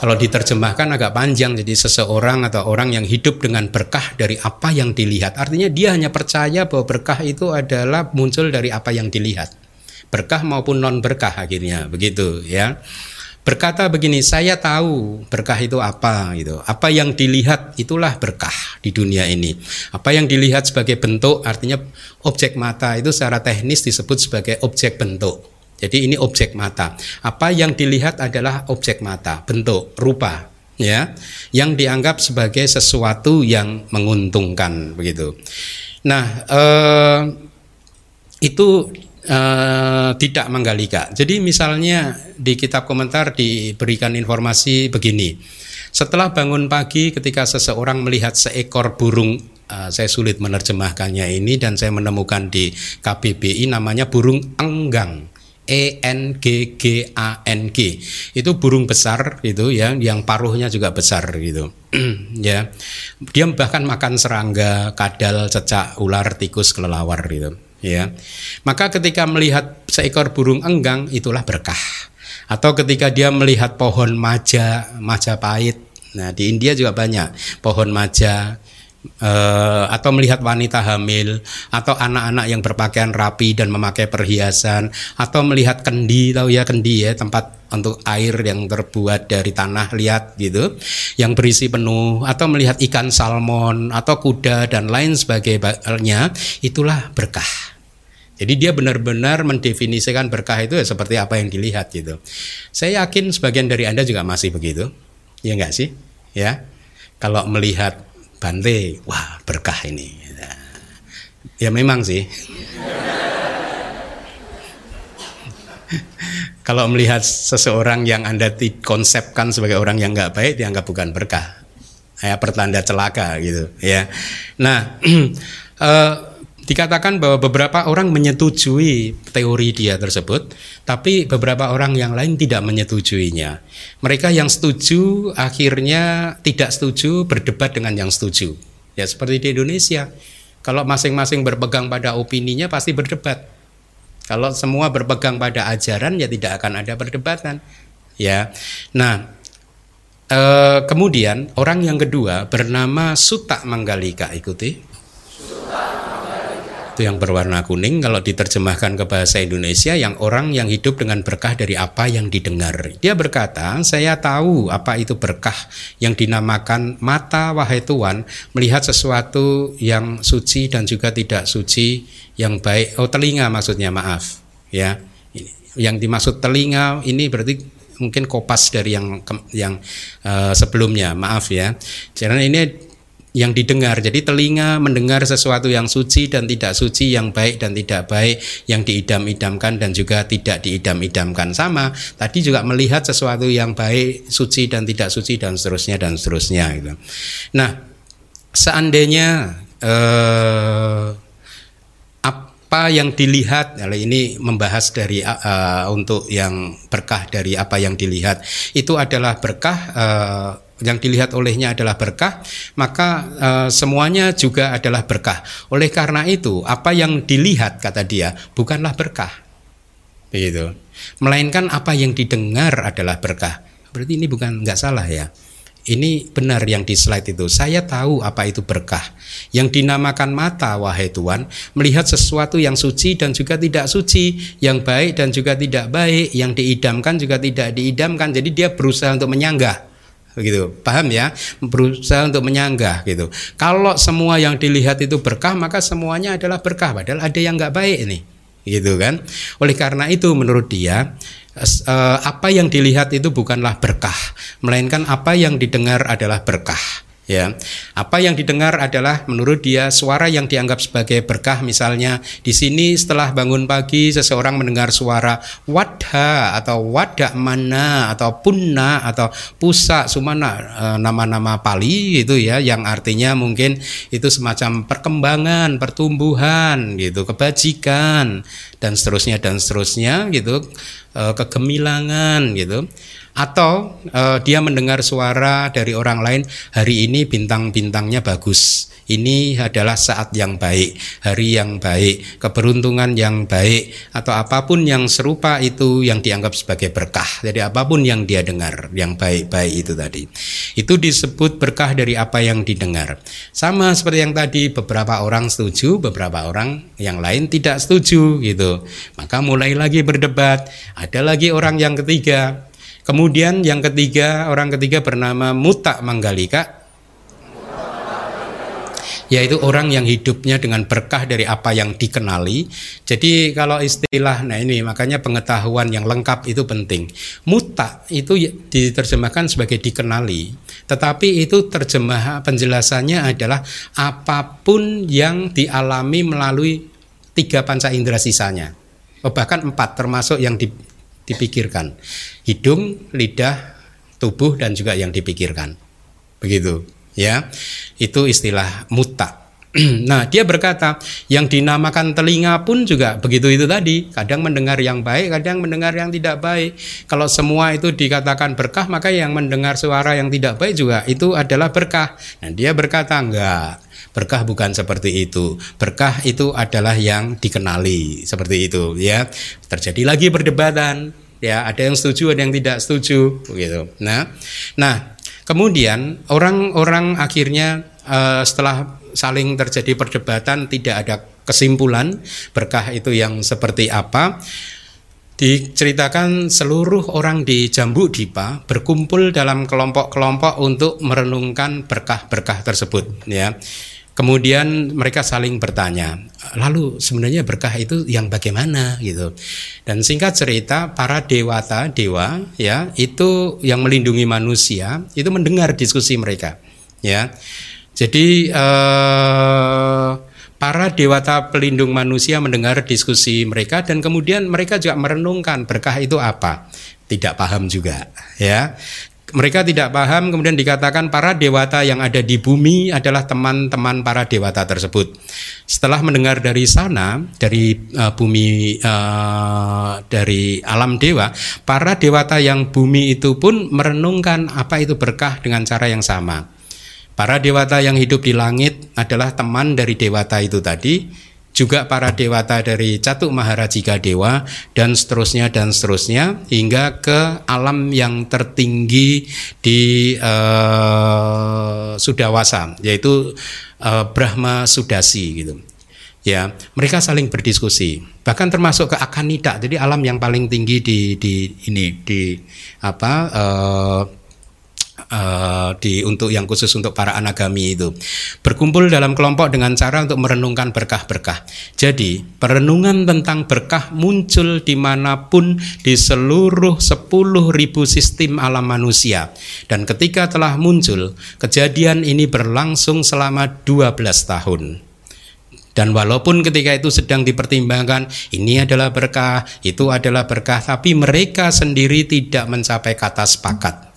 Kalau diterjemahkan agak panjang jadi seseorang atau orang yang hidup dengan berkah dari apa yang dilihat. Artinya dia hanya percaya bahwa berkah itu adalah muncul dari apa yang dilihat. Berkah maupun non berkah akhirnya begitu ya berkata begini, saya tahu berkah itu apa gitu. Apa yang dilihat itulah berkah di dunia ini. Apa yang dilihat sebagai bentuk artinya objek mata itu secara teknis disebut sebagai objek bentuk. Jadi ini objek mata. Apa yang dilihat adalah objek mata, bentuk, rupa, ya, yang dianggap sebagai sesuatu yang menguntungkan begitu. Nah, eh, itu uh, tidak menggalika. Jadi misalnya di kitab komentar diberikan informasi begini. Setelah bangun pagi ketika seseorang melihat seekor burung uh, saya sulit menerjemahkannya ini dan saya menemukan di KBBI namanya burung enggang. E N G G A N G itu burung besar gitu ya yang paruhnya juga besar gitu ya dia bahkan makan serangga kadal cecak ular tikus kelelawar gitu ya. Maka ketika melihat seekor burung enggang itulah berkah. Atau ketika dia melihat pohon maja, maja pahit. Nah, di India juga banyak pohon maja uh, atau melihat wanita hamil atau anak-anak yang berpakaian rapi dan memakai perhiasan atau melihat kendi tahu ya kendi ya tempat untuk air yang terbuat dari tanah lihat gitu yang berisi penuh atau melihat ikan salmon atau kuda dan lain sebagainya itulah berkah jadi dia benar-benar mendefinisikan berkah itu ya seperti apa yang dilihat gitu. Saya yakin sebagian dari Anda juga masih begitu. Ya enggak sih? Ya. Kalau melihat Bante, wah berkah ini. Ya memang sih. Kalau melihat seseorang yang Anda konsepkan sebagai orang yang nggak baik dianggap bukan berkah. Ya pertanda celaka gitu ya. Nah, uh, dikatakan bahwa beberapa orang menyetujui teori dia tersebut, tapi beberapa orang yang lain tidak menyetujuinya. Mereka yang setuju akhirnya tidak setuju berdebat dengan yang setuju. Ya seperti di Indonesia. Kalau masing-masing berpegang pada opininya pasti berdebat. Kalau semua berpegang pada ajaran ya tidak akan ada perdebatan. Ya. Nah, eh, kemudian orang yang kedua bernama Suta Manggalika ikuti itu yang berwarna kuning kalau diterjemahkan ke bahasa Indonesia yang orang yang hidup dengan berkah dari apa yang didengar. Dia berkata, saya tahu apa itu berkah yang dinamakan mata wahai Tuhan melihat sesuatu yang suci dan juga tidak suci yang baik. Oh telinga maksudnya maaf ya. Yang dimaksud telinga ini berarti mungkin kopas dari yang yang uh, sebelumnya maaf ya. Karena ini yang didengar. Jadi telinga mendengar sesuatu yang suci dan tidak suci, yang baik dan tidak baik, yang diidam-idamkan dan juga tidak diidam-idamkan. Sama, tadi juga melihat sesuatu yang baik, suci dan tidak suci dan seterusnya dan seterusnya gitu. Nah, seandainya eh, apa yang dilihat ini membahas dari uh, untuk yang berkah dari apa yang dilihat itu adalah berkah uh, yang dilihat olehnya adalah berkah maka uh, semuanya juga adalah berkah oleh karena itu apa yang dilihat kata dia bukanlah berkah begitu melainkan apa yang didengar adalah berkah berarti ini bukan nggak salah ya ini benar yang di slide itu. Saya tahu apa itu berkah. Yang dinamakan mata, wahai Tuhan, melihat sesuatu yang suci dan juga tidak suci, yang baik dan juga tidak baik, yang diidamkan juga tidak diidamkan. Jadi dia berusaha untuk menyanggah gitu. Paham ya? Berusaha untuk menyanggah gitu. Kalau semua yang dilihat itu berkah maka semuanya adalah berkah. Padahal ada yang nggak baik ini gitu kan? Oleh karena itu menurut dia uh, apa yang dilihat itu bukanlah berkah, melainkan apa yang didengar adalah berkah. Ya, apa yang didengar adalah menurut dia suara yang dianggap sebagai berkah. Misalnya di sini setelah bangun pagi seseorang mendengar suara wadha atau wadak mana atau punna atau pusa sumana eh, nama-nama Pali gitu ya, yang artinya mungkin itu semacam perkembangan, pertumbuhan gitu, kebajikan dan seterusnya dan seterusnya gitu uh, kegemilangan gitu atau uh, dia mendengar suara dari orang lain hari ini bintang-bintangnya bagus. Ini adalah saat yang baik hari yang baik keberuntungan yang baik atau apa pun yang serupa itu yang dianggap sebagai berkah. Jadi apa pun yang dia dengar yang baik-baik itu tadi. Itu disebut berkah dari apa yang didengar. Sama seperti yang tadi beberapa orang setuju beberapa orang yang lain tidak setuju gitu. Maka mulai lagi berdebat. Ada lagi orang yang ketiga Kemudian yang ketiga, orang ketiga bernama Muta Manggalika yaitu orang yang hidupnya dengan berkah dari apa yang dikenali. Jadi kalau istilah nah ini makanya pengetahuan yang lengkap itu penting. Muta itu diterjemahkan sebagai dikenali, tetapi itu terjemah penjelasannya adalah apa pun yang dialami melalui tiga panca indera sisanya. Oh, bahkan empat termasuk yang di, dipikirkan. Hidung, lidah, tubuh dan juga yang dipikirkan. Begitu, ya. Itu istilah muta. Nah, dia berkata, yang dinamakan telinga pun juga begitu itu tadi. Kadang mendengar yang baik, kadang mendengar yang tidak baik. Kalau semua itu dikatakan berkah, maka yang mendengar suara yang tidak baik juga itu adalah berkah. Nah, dia berkata, enggak. Berkah bukan seperti itu. Berkah itu adalah yang dikenali seperti itu ya. Terjadi lagi perdebatan ya, ada yang setuju, ada yang tidak setuju begitu. Nah, nah, kemudian orang-orang akhirnya uh, setelah saling terjadi perdebatan tidak ada kesimpulan berkah itu yang seperti apa diceritakan seluruh orang di Jambu Dipa berkumpul dalam kelompok-kelompok untuk merenungkan berkah-berkah tersebut ya Kemudian mereka saling bertanya, lalu sebenarnya berkah itu yang bagaimana gitu. Dan singkat cerita, para dewata, dewa ya, itu yang melindungi manusia, itu mendengar diskusi mereka, ya. Jadi eh, para dewata pelindung manusia mendengar diskusi mereka dan kemudian mereka juga merenungkan berkah itu apa tidak paham juga ya mereka tidak paham kemudian dikatakan para dewata yang ada di bumi adalah teman-teman para dewata tersebut. Setelah mendengar dari sana dari uh, bumi uh, dari alam dewa, para dewata yang bumi itu pun merenungkan apa itu berkah dengan cara yang sama. Para dewata yang hidup di langit adalah teman dari dewata itu tadi juga para dewata dari Catuk Maharajika Dewa dan seterusnya dan seterusnya hingga ke alam yang tertinggi di uh, Sudawasa yaitu uh, Brahma Sudasi gitu. Ya, mereka saling berdiskusi. Bahkan termasuk ke Akanida, jadi alam yang paling tinggi di di ini di apa uh, uh, di untuk yang khusus untuk para anagami itu berkumpul dalam kelompok dengan cara untuk merenungkan berkah-berkah. Jadi perenungan tentang berkah muncul di mana pun di seluruh 10.000 sistem alam manusia dan ketika telah muncul kejadian ini berlangsung selama 12 tahun. Dan walaupun ketika itu sedang dipertimbangkan, ini adalah berkah, itu adalah berkah, tapi mereka sendiri tidak mencapai kata sepakat.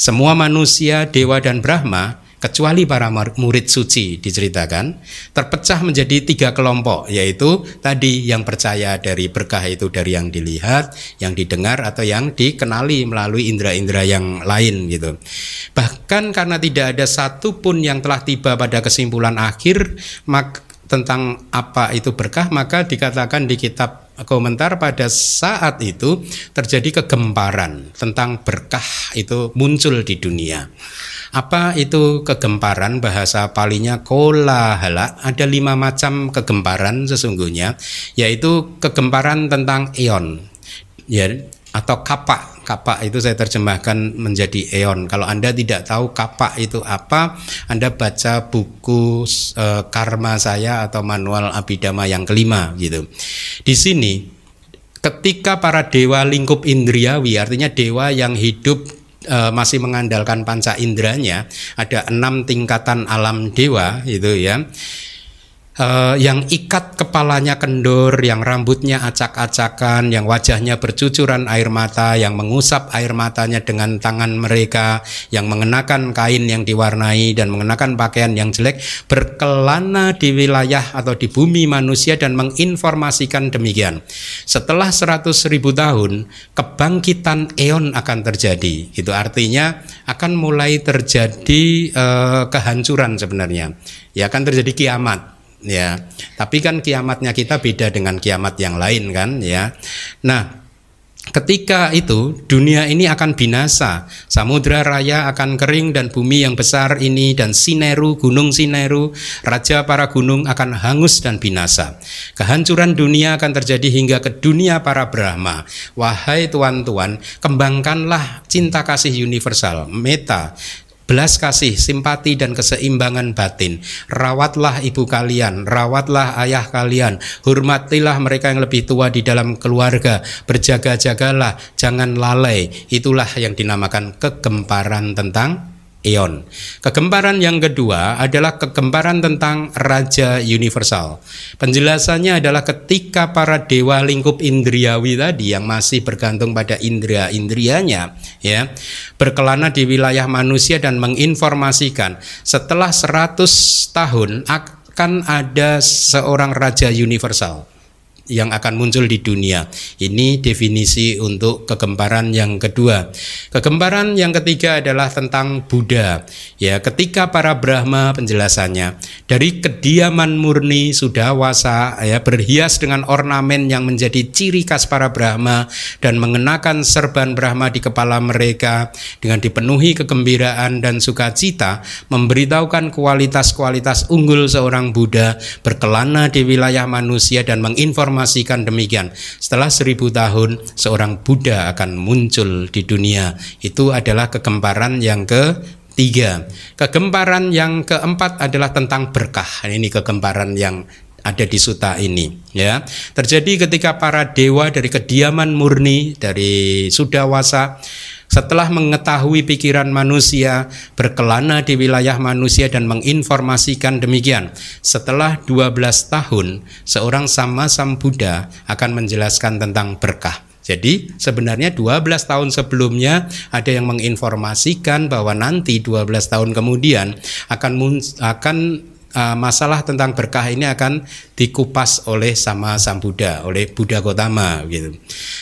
Semua manusia, dewa dan Brahma, kecuali para murid suci diceritakan, terpecah menjadi tiga kelompok, yaitu tadi yang percaya dari berkah itu dari yang dilihat, yang didengar, atau yang dikenali melalui indera-indera yang lain gitu. Bahkan karena tidak ada satupun yang telah tiba pada kesimpulan akhir, maka tentang apa itu berkah maka dikatakan di kitab komentar pada saat itu terjadi kegemparan tentang berkah itu muncul di dunia. Apa itu kegemparan? Bahasa palinya kolahala. Ada lima macam kegemparan sesungguhnya yaitu kegemparan tentang eon. Ya atau kapak. Kapak itu saya terjemahkan menjadi eon. Kalau anda tidak tahu kapak itu apa anda baca buku e, karma saya atau manual abidama yang kelima gitu. Di sini ketika para dewa lingkup indriawi artinya dewa yang hidup e, masih mengandalkan panca indranya ada enam tingkatan alam dewa itu ya uh, yang ikat kepalanya kendor, yang rambutnya acak-acakan, yang wajahnya bercucuran air mata, yang mengusap air matanya dengan tangan mereka, yang mengenakan kain yang diwarnai dan mengenakan pakaian yang jelek, berkelana di wilayah atau di bumi manusia dan menginformasikan demikian. Setelah seratus ribu tahun, kebangkitan eon akan terjadi. Itu artinya akan mulai terjadi uh, kehancuran sebenarnya. Ya akan terjadi kiamat ya. Tapi kan kiamatnya kita beda dengan kiamat yang lain kan ya. Nah, Ketika itu dunia ini akan binasa, samudra raya akan kering dan bumi yang besar ini dan Sineru, gunung Sineru, raja para gunung akan hangus dan binasa. Kehancuran dunia akan terjadi hingga ke dunia para Brahma. Wahai tuan-tuan, kembangkanlah cinta kasih universal, meta, belas kasih, simpati dan keseimbangan batin. Rawatlah ibu kalian, rawatlah ayah kalian, hormatilah mereka yang lebih tua di dalam keluarga, berjaga-jagalah, jangan lalai. Itulah yang dinamakan kegemparan tentang eon. Kegemparan yang kedua adalah kegemparan tentang Raja Universal. Penjelasannya adalah ketika para dewa lingkup indriawi tadi yang masih bergantung pada indria-indrianya ya, berkelana di wilayah manusia dan menginformasikan setelah 100 tahun akan ada seorang Raja Universal yang akan muncul di dunia. Ini definisi untuk kegemparan yang kedua. Kegemparan yang ketiga adalah tentang Buddha. Ya, ketika para Brahma penjelasannya dari kediaman murni sudah wasa ya berhias dengan ornamen yang menjadi ciri khas para Brahma dan mengenakan serban Brahma di kepala mereka dengan dipenuhi kegembiraan dan sukacita memberitahukan kualitas-kualitas unggul seorang Buddha berkelana di wilayah manusia dan menginformasikan menginformasikan demikian. Setelah seribu tahun, seorang Buddha akan muncul di dunia. Itu adalah kegemparan yang ke tiga. Kegemparan yang keempat adalah tentang berkah. Ini kegemparan yang ada di suta ini ya terjadi ketika para dewa dari kediaman murni dari sudawasa setelah mengetahui pikiran manusia, berkelana di wilayah manusia dan menginformasikan demikian. Setelah 12 tahun, seorang sama Sam Buddha akan menjelaskan tentang berkah. Jadi sebenarnya 12 tahun sebelumnya ada yang menginformasikan bahwa nanti 12 tahun kemudian akan akan uh, masalah tentang berkah ini akan dikupas oleh sama Sang Buddha, oleh Buddha Gotama gitu.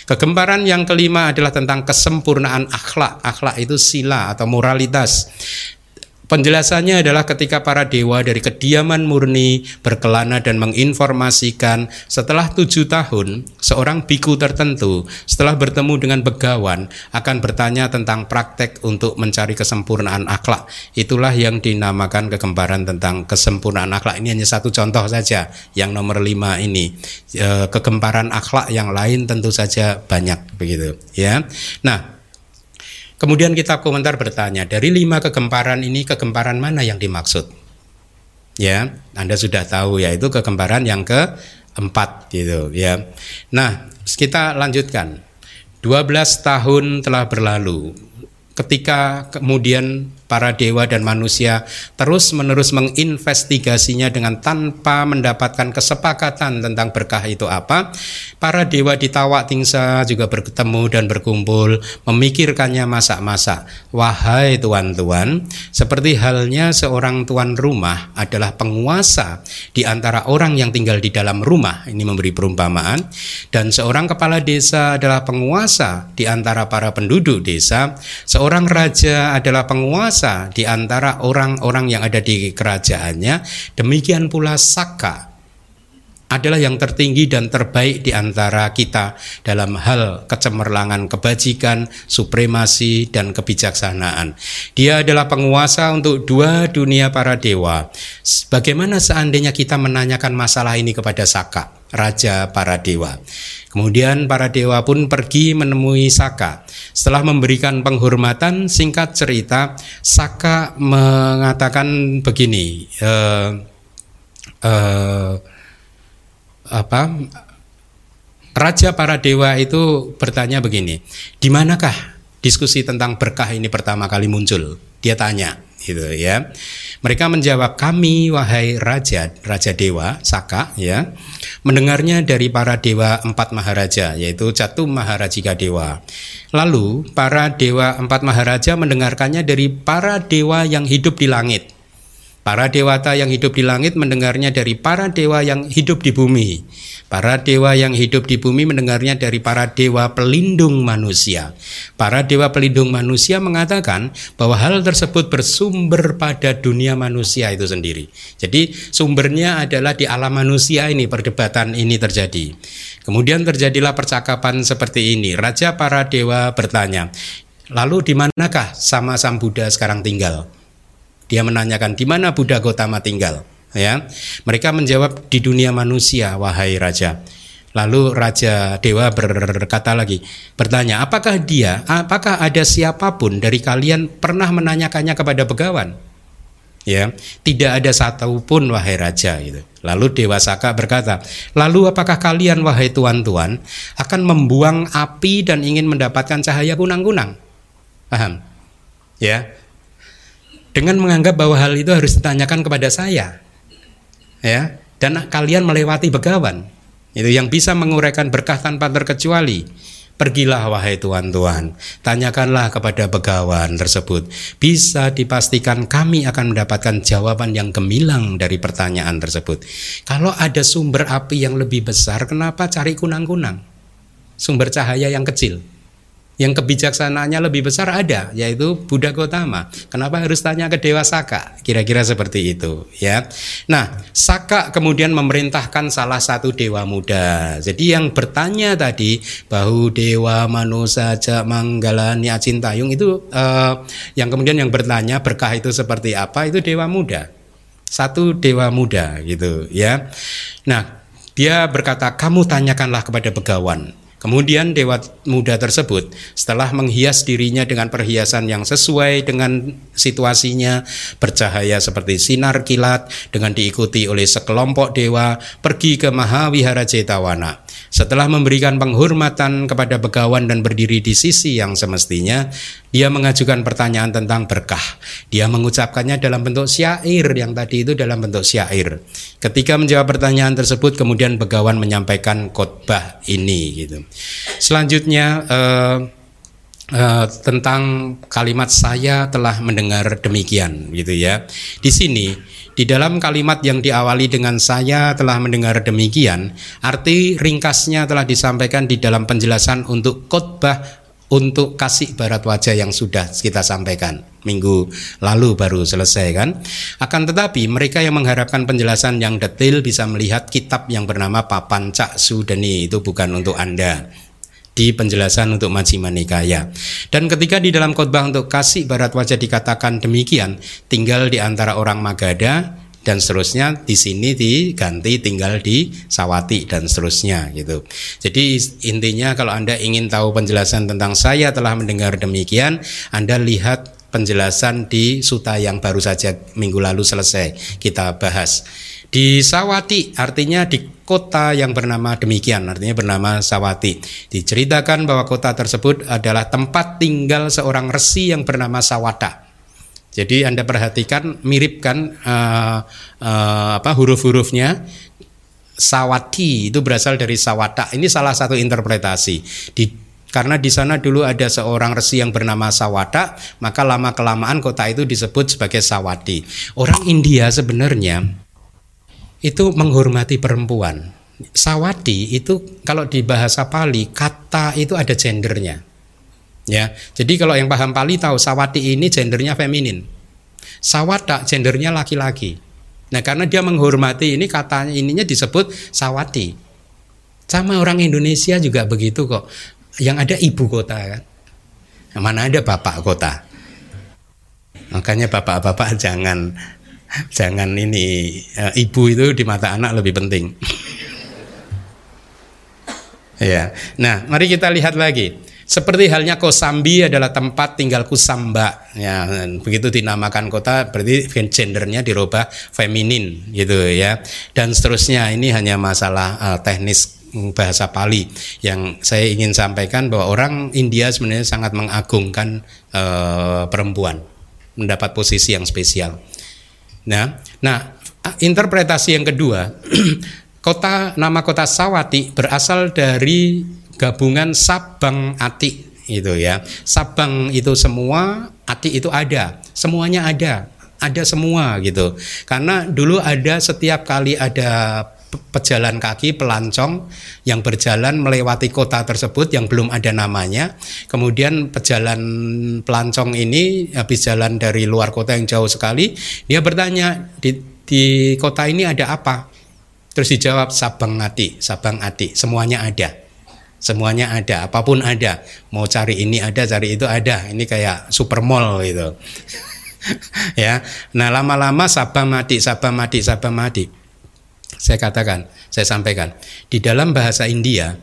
Kegemparan yang kelima adalah tentang kesempurnaan akhlak. Akhlak itu sila atau moralitas. Penjelasannya adalah ketika para dewa dari kediaman murni berkelana dan menginformasikan setelah tujuh tahun seorang biku tertentu setelah bertemu dengan begawan akan bertanya tentang praktek untuk mencari kesempurnaan akhlak. Itulah yang dinamakan kegembaran tentang kesempurnaan akhlak. Ini hanya satu contoh saja yang nomor lima ini. E, kegembaran akhlak yang lain tentu saja banyak begitu ya. Nah Kemudian kitab komentar bertanya, dari lima kegemparan ini kegemparan mana yang dimaksud? Ya, Anda sudah tahu yaitu kegemparan yang keempat gitu ya. Nah, kita lanjutkan. 12 tahun telah berlalu ketika kemudian para dewa dan manusia terus-menerus menginvestigasinya dengan tanpa mendapatkan kesepakatan tentang berkah itu apa. Para dewa di Tawak Tingsa juga bertemu dan berkumpul memikirkannya masak-masak. Wahai tuan-tuan, seperti halnya seorang tuan rumah adalah penguasa di antara orang yang tinggal di dalam rumah. Ini memberi perumpamaan dan seorang kepala desa adalah penguasa di antara para penduduk desa. Seorang raja adalah penguasa berkuasa di antara orang-orang yang ada di kerajaannya, demikian pula Saka adalah yang tertinggi dan terbaik di antara kita dalam hal kecemerlangan kebajikan, supremasi, dan kebijaksanaan. Dia adalah penguasa untuk dua dunia para dewa. Bagaimana seandainya kita menanyakan masalah ini kepada Saka, raja para dewa? Kemudian para dewa pun pergi menemui Saka. Setelah memberikan penghormatan, singkat cerita, Saka mengatakan begini, uh, uh, apa? Raja para dewa itu bertanya begini, di manakah diskusi tentang berkah ini pertama kali muncul? Dia tanya gitu ya. Mereka menjawab kami wahai raja raja dewa Saka ya mendengarnya dari para dewa empat maharaja yaitu Catu Maharajika Dewa. Lalu para dewa empat maharaja mendengarkannya dari para dewa yang hidup di langit. Para dewata yang hidup di langit mendengarnya dari para dewa yang hidup di bumi. Para dewa yang hidup di bumi mendengarnya dari para dewa pelindung manusia. Para dewa pelindung manusia mengatakan bahwa hal tersebut bersumber pada dunia manusia itu sendiri. Jadi sumbernya adalah di alam manusia ini perdebatan ini terjadi. Kemudian terjadilah percakapan seperti ini. Raja para dewa bertanya, "Lalu di manakah sama Sang Buddha sekarang tinggal?" Dia menanyakan, "Di mana Buddha Gotama tinggal?" ya. Mereka menjawab di dunia manusia wahai raja. Lalu raja dewa berkata lagi bertanya apakah dia apakah ada siapa pun dari kalian pernah menanyakannya kepada begawan? Ya. Tidak ada satupun wahai raja gitu. Lalu dewa saka berkata lalu apakah kalian wahai tuan-tuan akan membuang api dan ingin mendapatkan cahaya kunang-kunang? Paham? Ya dengan menganggap bahwa hal itu harus ditanyakan kepada saya ya dan kalian melewati begawan itu yang bisa menguraikan berkah tanpa terkecuali Pergilah wahai tuan-tuan, tanyakanlah kepada begawan tersebut. Bisa dipastikan kami akan mendapatkan jawaban yang gemilang dari pertanyaan tersebut. Kalau ada sumber api yang lebih besar, kenapa cari kunang-kunang? Sumber cahaya yang kecil yang kebijaksanaannya lebih besar ada yaitu Buddha Gotama. Kenapa harus tanya ke Dewa Saka? Kira-kira seperti itu ya. Nah, Saka kemudian memerintahkan salah satu dewa muda. Jadi yang bertanya tadi bahu dewa manusia manggalani acintayung itu uh, yang kemudian yang bertanya berkah itu seperti apa itu dewa muda. Satu dewa muda gitu ya. Nah, dia berkata, "Kamu tanyakanlah kepada begawan." Kemudian dewa muda tersebut setelah menghias dirinya dengan perhiasan yang sesuai dengan situasinya, bercahaya seperti sinar kilat dengan diikuti oleh sekelompok dewa pergi ke Mahawihara Cetawana. Setelah memberikan penghormatan kepada begawan dan berdiri di sisi yang semestinya, dia mengajukan pertanyaan tentang berkah. Dia mengucapkannya dalam bentuk syair yang tadi itu dalam bentuk syair. Ketika menjawab pertanyaan tersebut, kemudian begawan menyampaikan khotbah ini gitu. Selanjutnya eh, uh, tentang kalimat saya telah mendengar demikian gitu ya. Di sini di dalam kalimat yang diawali dengan saya telah mendengar demikian, arti ringkasnya telah disampaikan di dalam penjelasan untuk khotbah untuk kasih barat wajah yang sudah kita sampaikan. Minggu lalu baru selesai kan? Akan tetapi mereka yang mengharapkan penjelasan yang detail bisa melihat kitab yang bernama Papan Cak Sudeni. Itu bukan untuk Anda di penjelasan untuk Majjhima Nikaya. Dan ketika di dalam khotbah untuk kasih barat wajah dikatakan demikian, tinggal di antara orang Magadha dan seterusnya di sini diganti tinggal di Sawati dan seterusnya gitu. Jadi intinya kalau Anda ingin tahu penjelasan tentang saya telah mendengar demikian, Anda lihat penjelasan di Suta yang baru saja minggu lalu selesai kita bahas. Di Sawati artinya di kota yang bernama demikian, artinya bernama Sawati. Diceritakan bahwa kota tersebut adalah tempat tinggal seorang resi yang bernama Sawata. Jadi Anda perhatikan mirip kan uh, uh, apa huruf-hurufnya Sawati itu berasal dari Sawata. Ini salah satu interpretasi. Di karena di sana dulu ada seorang resi yang bernama Sawata, maka lama kelamaan kota itu disebut sebagai Sawati. Orang India sebenarnya itu menghormati perempuan. Sawati itu kalau di bahasa Pali kata itu ada gendernya. Ya. Jadi kalau yang paham Pali tahu Sawati ini gendernya feminin. Sawata gendernya laki-laki. Nah, karena dia menghormati ini katanya ininya disebut Sawati. Sama orang Indonesia juga begitu kok. Yang ada ibu kota kan. Mana ada bapak kota. Makanya bapak-bapak jangan jangan ini uh, ibu itu di mata anak lebih penting. ya. Nah, mari kita lihat lagi. Seperti halnya Kosambi adalah tempat tinggal Kusamba. Ya, begitu dinamakan kota berarti gendernya dirubah feminin gitu ya. Dan seterusnya ini hanya masalah uh, teknis bahasa Pali yang saya ingin sampaikan bahwa orang India sebenarnya sangat mengagungkan uh, perempuan mendapat posisi yang spesial. Nah, nah interpretasi yang kedua, kota nama kota Sawati berasal dari gabungan Sabang Ati itu ya. Sabang itu semua, Ati itu ada, semuanya ada, ada semua gitu. Karena dulu ada setiap kali ada pejalan kaki pelancong yang berjalan melewati kota tersebut yang belum ada namanya. Kemudian pejalan pelancong ini habis jalan dari luar kota yang jauh sekali, dia bertanya di, di kota ini ada apa? Terus dijawab Sabang Ati, Sabang Ati, semuanya ada. Semuanya ada, apa pun ada. Mau cari ini ada, cari itu ada. Ini kayak super mall gitu. ya. Nah, lama-lama Sabang Mati, Sabang Mati, Sabang Mati saya katakan, saya sampaikan, di dalam bahasa India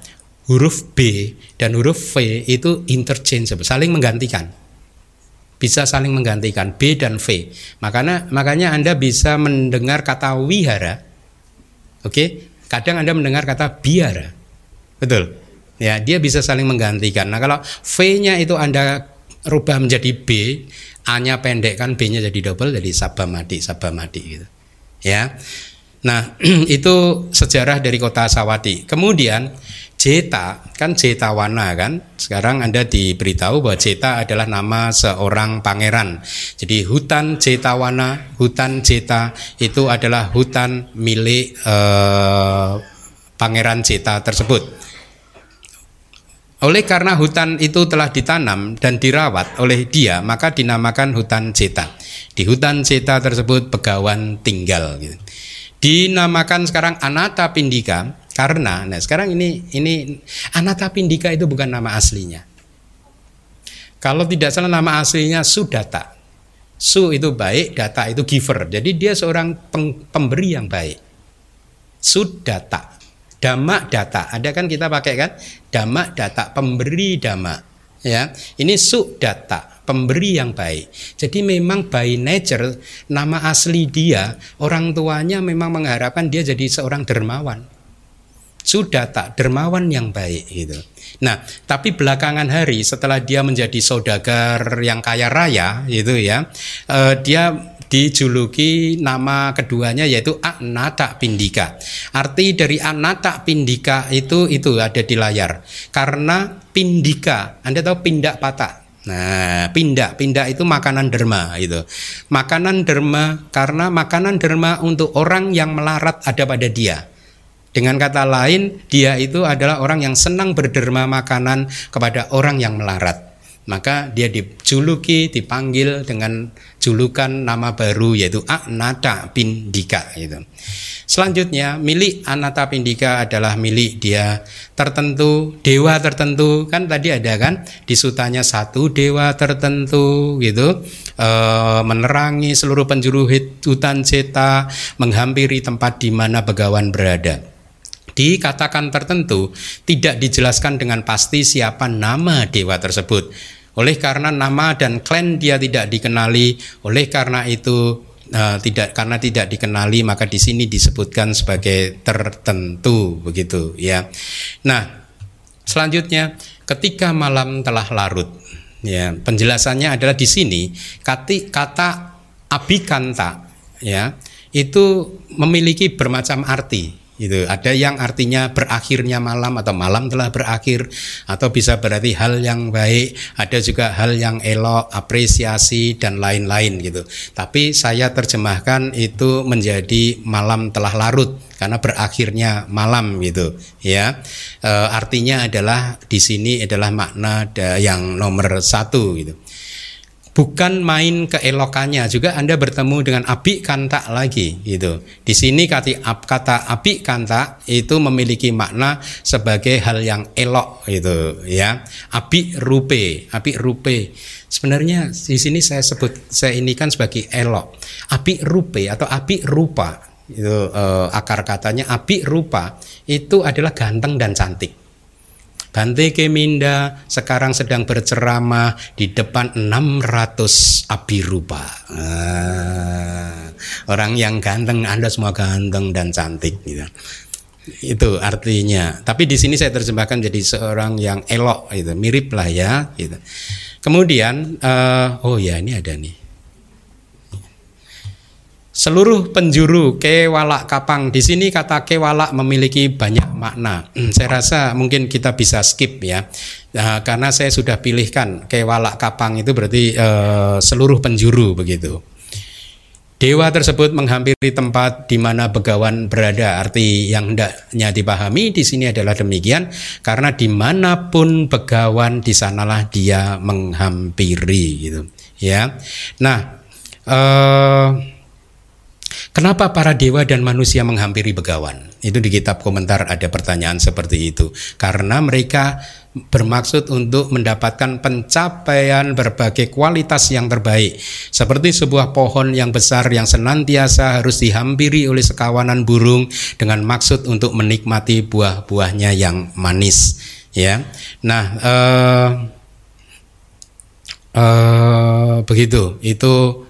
huruf B dan huruf V itu interchangeable, saling menggantikan. Bisa saling menggantikan B dan V. Makanya makanya Anda bisa mendengar kata wihara. Oke? Okay? Kadang Anda mendengar kata biara. Betul. Ya, dia bisa saling menggantikan. Nah, kalau V-nya itu Anda rubah menjadi B, A-nya pendek kan B-nya jadi double jadi sabamati, sabamati gitu. Ya. Nah, itu sejarah dari kota Sawati. Kemudian Jeta, kan Jetawana kan. Sekarang Anda diberitahu bahwa Jeta adalah nama seorang pangeran. Jadi hutan Jetawana, hutan Jeta itu adalah hutan milik eh, pangeran Jeta tersebut. Oleh karena hutan itu telah ditanam dan dirawat oleh dia, maka dinamakan hutan Jeta. Di hutan Jeta tersebut pegawan tinggal gitu dinamakan sekarang Anata Pindika karena nah sekarang ini ini Anata Pindika itu bukan nama aslinya. Kalau tidak salah nama aslinya Sudata. Su itu baik, data itu giver. Jadi dia seorang pemberi yang baik. Sudata. Dama data. Ada kan kita pakai kan? Dama data, pemberi dama. Ya. Ini sudata pemberi yang baik. Jadi memang by nature nama asli dia orang tuanya memang mengharapkan dia jadi seorang dermawan. Sudah tak dermawan yang baik gitu. Nah, tapi belakangan hari setelah dia menjadi saudagar yang kaya raya gitu ya, eh, dia dijuluki nama keduanya yaitu Anata Pindika. Arti dari Anata Pindika itu itu ada di layar. Karena Pindika, Anda tahu pindak patah. Nah, pindah, pindah itu makanan derma itu. Makanan derma karena makanan derma untuk orang yang melarat ada pada dia. Dengan kata lain, dia itu adalah orang yang senang berderma makanan kepada orang yang melarat. Maka dia dijuluki, dipanggil dengan julukan nama baru yaitu Anata Pindika itu. Selanjutnya milik Anata Pindika adalah milik dia tertentu, dewa tertentu kan tadi ada kan di sutanya satu dewa tertentu gitu. uh, menerangi seluruh penjuru hutan Ceta, menghampiri tempat di mana begawan berada. Dikatakan tertentu tidak dijelaskan dengan pasti siapa nama dewa tersebut. Oleh karena nama dan klan dia tidak dikenali, oleh karena itu uh, tidak karena tidak dikenali maka di sini disebutkan sebagai tertentu begitu ya. Nah, selanjutnya ketika malam telah larut ya, penjelasannya adalah di sini kata kata abikanta ya, itu memiliki bermacam arti itu ada yang artinya berakhirnya malam atau malam telah berakhir atau bisa berarti hal yang baik ada juga hal yang elok apresiasi dan lain-lain gitu. Tapi saya terjemahkan itu menjadi malam telah larut karena berakhirnya malam gitu ya. E, artinya adalah di sini adalah makna yang nomor satu gitu bukan main keelokannya juga Anda bertemu dengan api kanta lagi gitu. Di sini kata kata api kanta itu memiliki makna sebagai hal yang elok gitu ya. Api rupe, api rupe. Sebenarnya di sini saya sebut saya ini kan sebagai elok. Api rupe atau api rupa itu eh, akar katanya api rupa itu adalah ganteng dan cantik. Bante Keminda sekarang sedang berceramah di depan 600 api rupa. Ah, orang yang ganteng, Anda semua ganteng dan cantik gitu. Itu artinya. Tapi di sini saya terjemahkan jadi seorang yang elok itu, mirip lah ya gitu. Kemudian uh, oh ya ini ada nih seluruh penjuru kewalak kapang di sini kata kewalak memiliki banyak makna. Hmm, saya rasa mungkin kita bisa skip ya, nah, karena saya sudah pilihkan kewalak kapang itu berarti uh, seluruh penjuru begitu. Dewa tersebut menghampiri tempat di mana begawan berada. Arti yang hendaknya dipahami di sini adalah demikian, karena di mana pun begawan di sanalah dia menghampiri gitu. Ya, nah. Uh, Kenapa para dewa dan manusia menghampiri begawan? Itu di kitab komentar ada pertanyaan seperti itu. Karena mereka bermaksud untuk mendapatkan pencapaian berbagai kualitas yang terbaik. Seperti sebuah pohon yang besar yang senantiasa harus dihampiri oleh sekawanan burung dengan maksud untuk menikmati buah-buahnya yang manis. Ya, nah uh, uh, begitu. Itu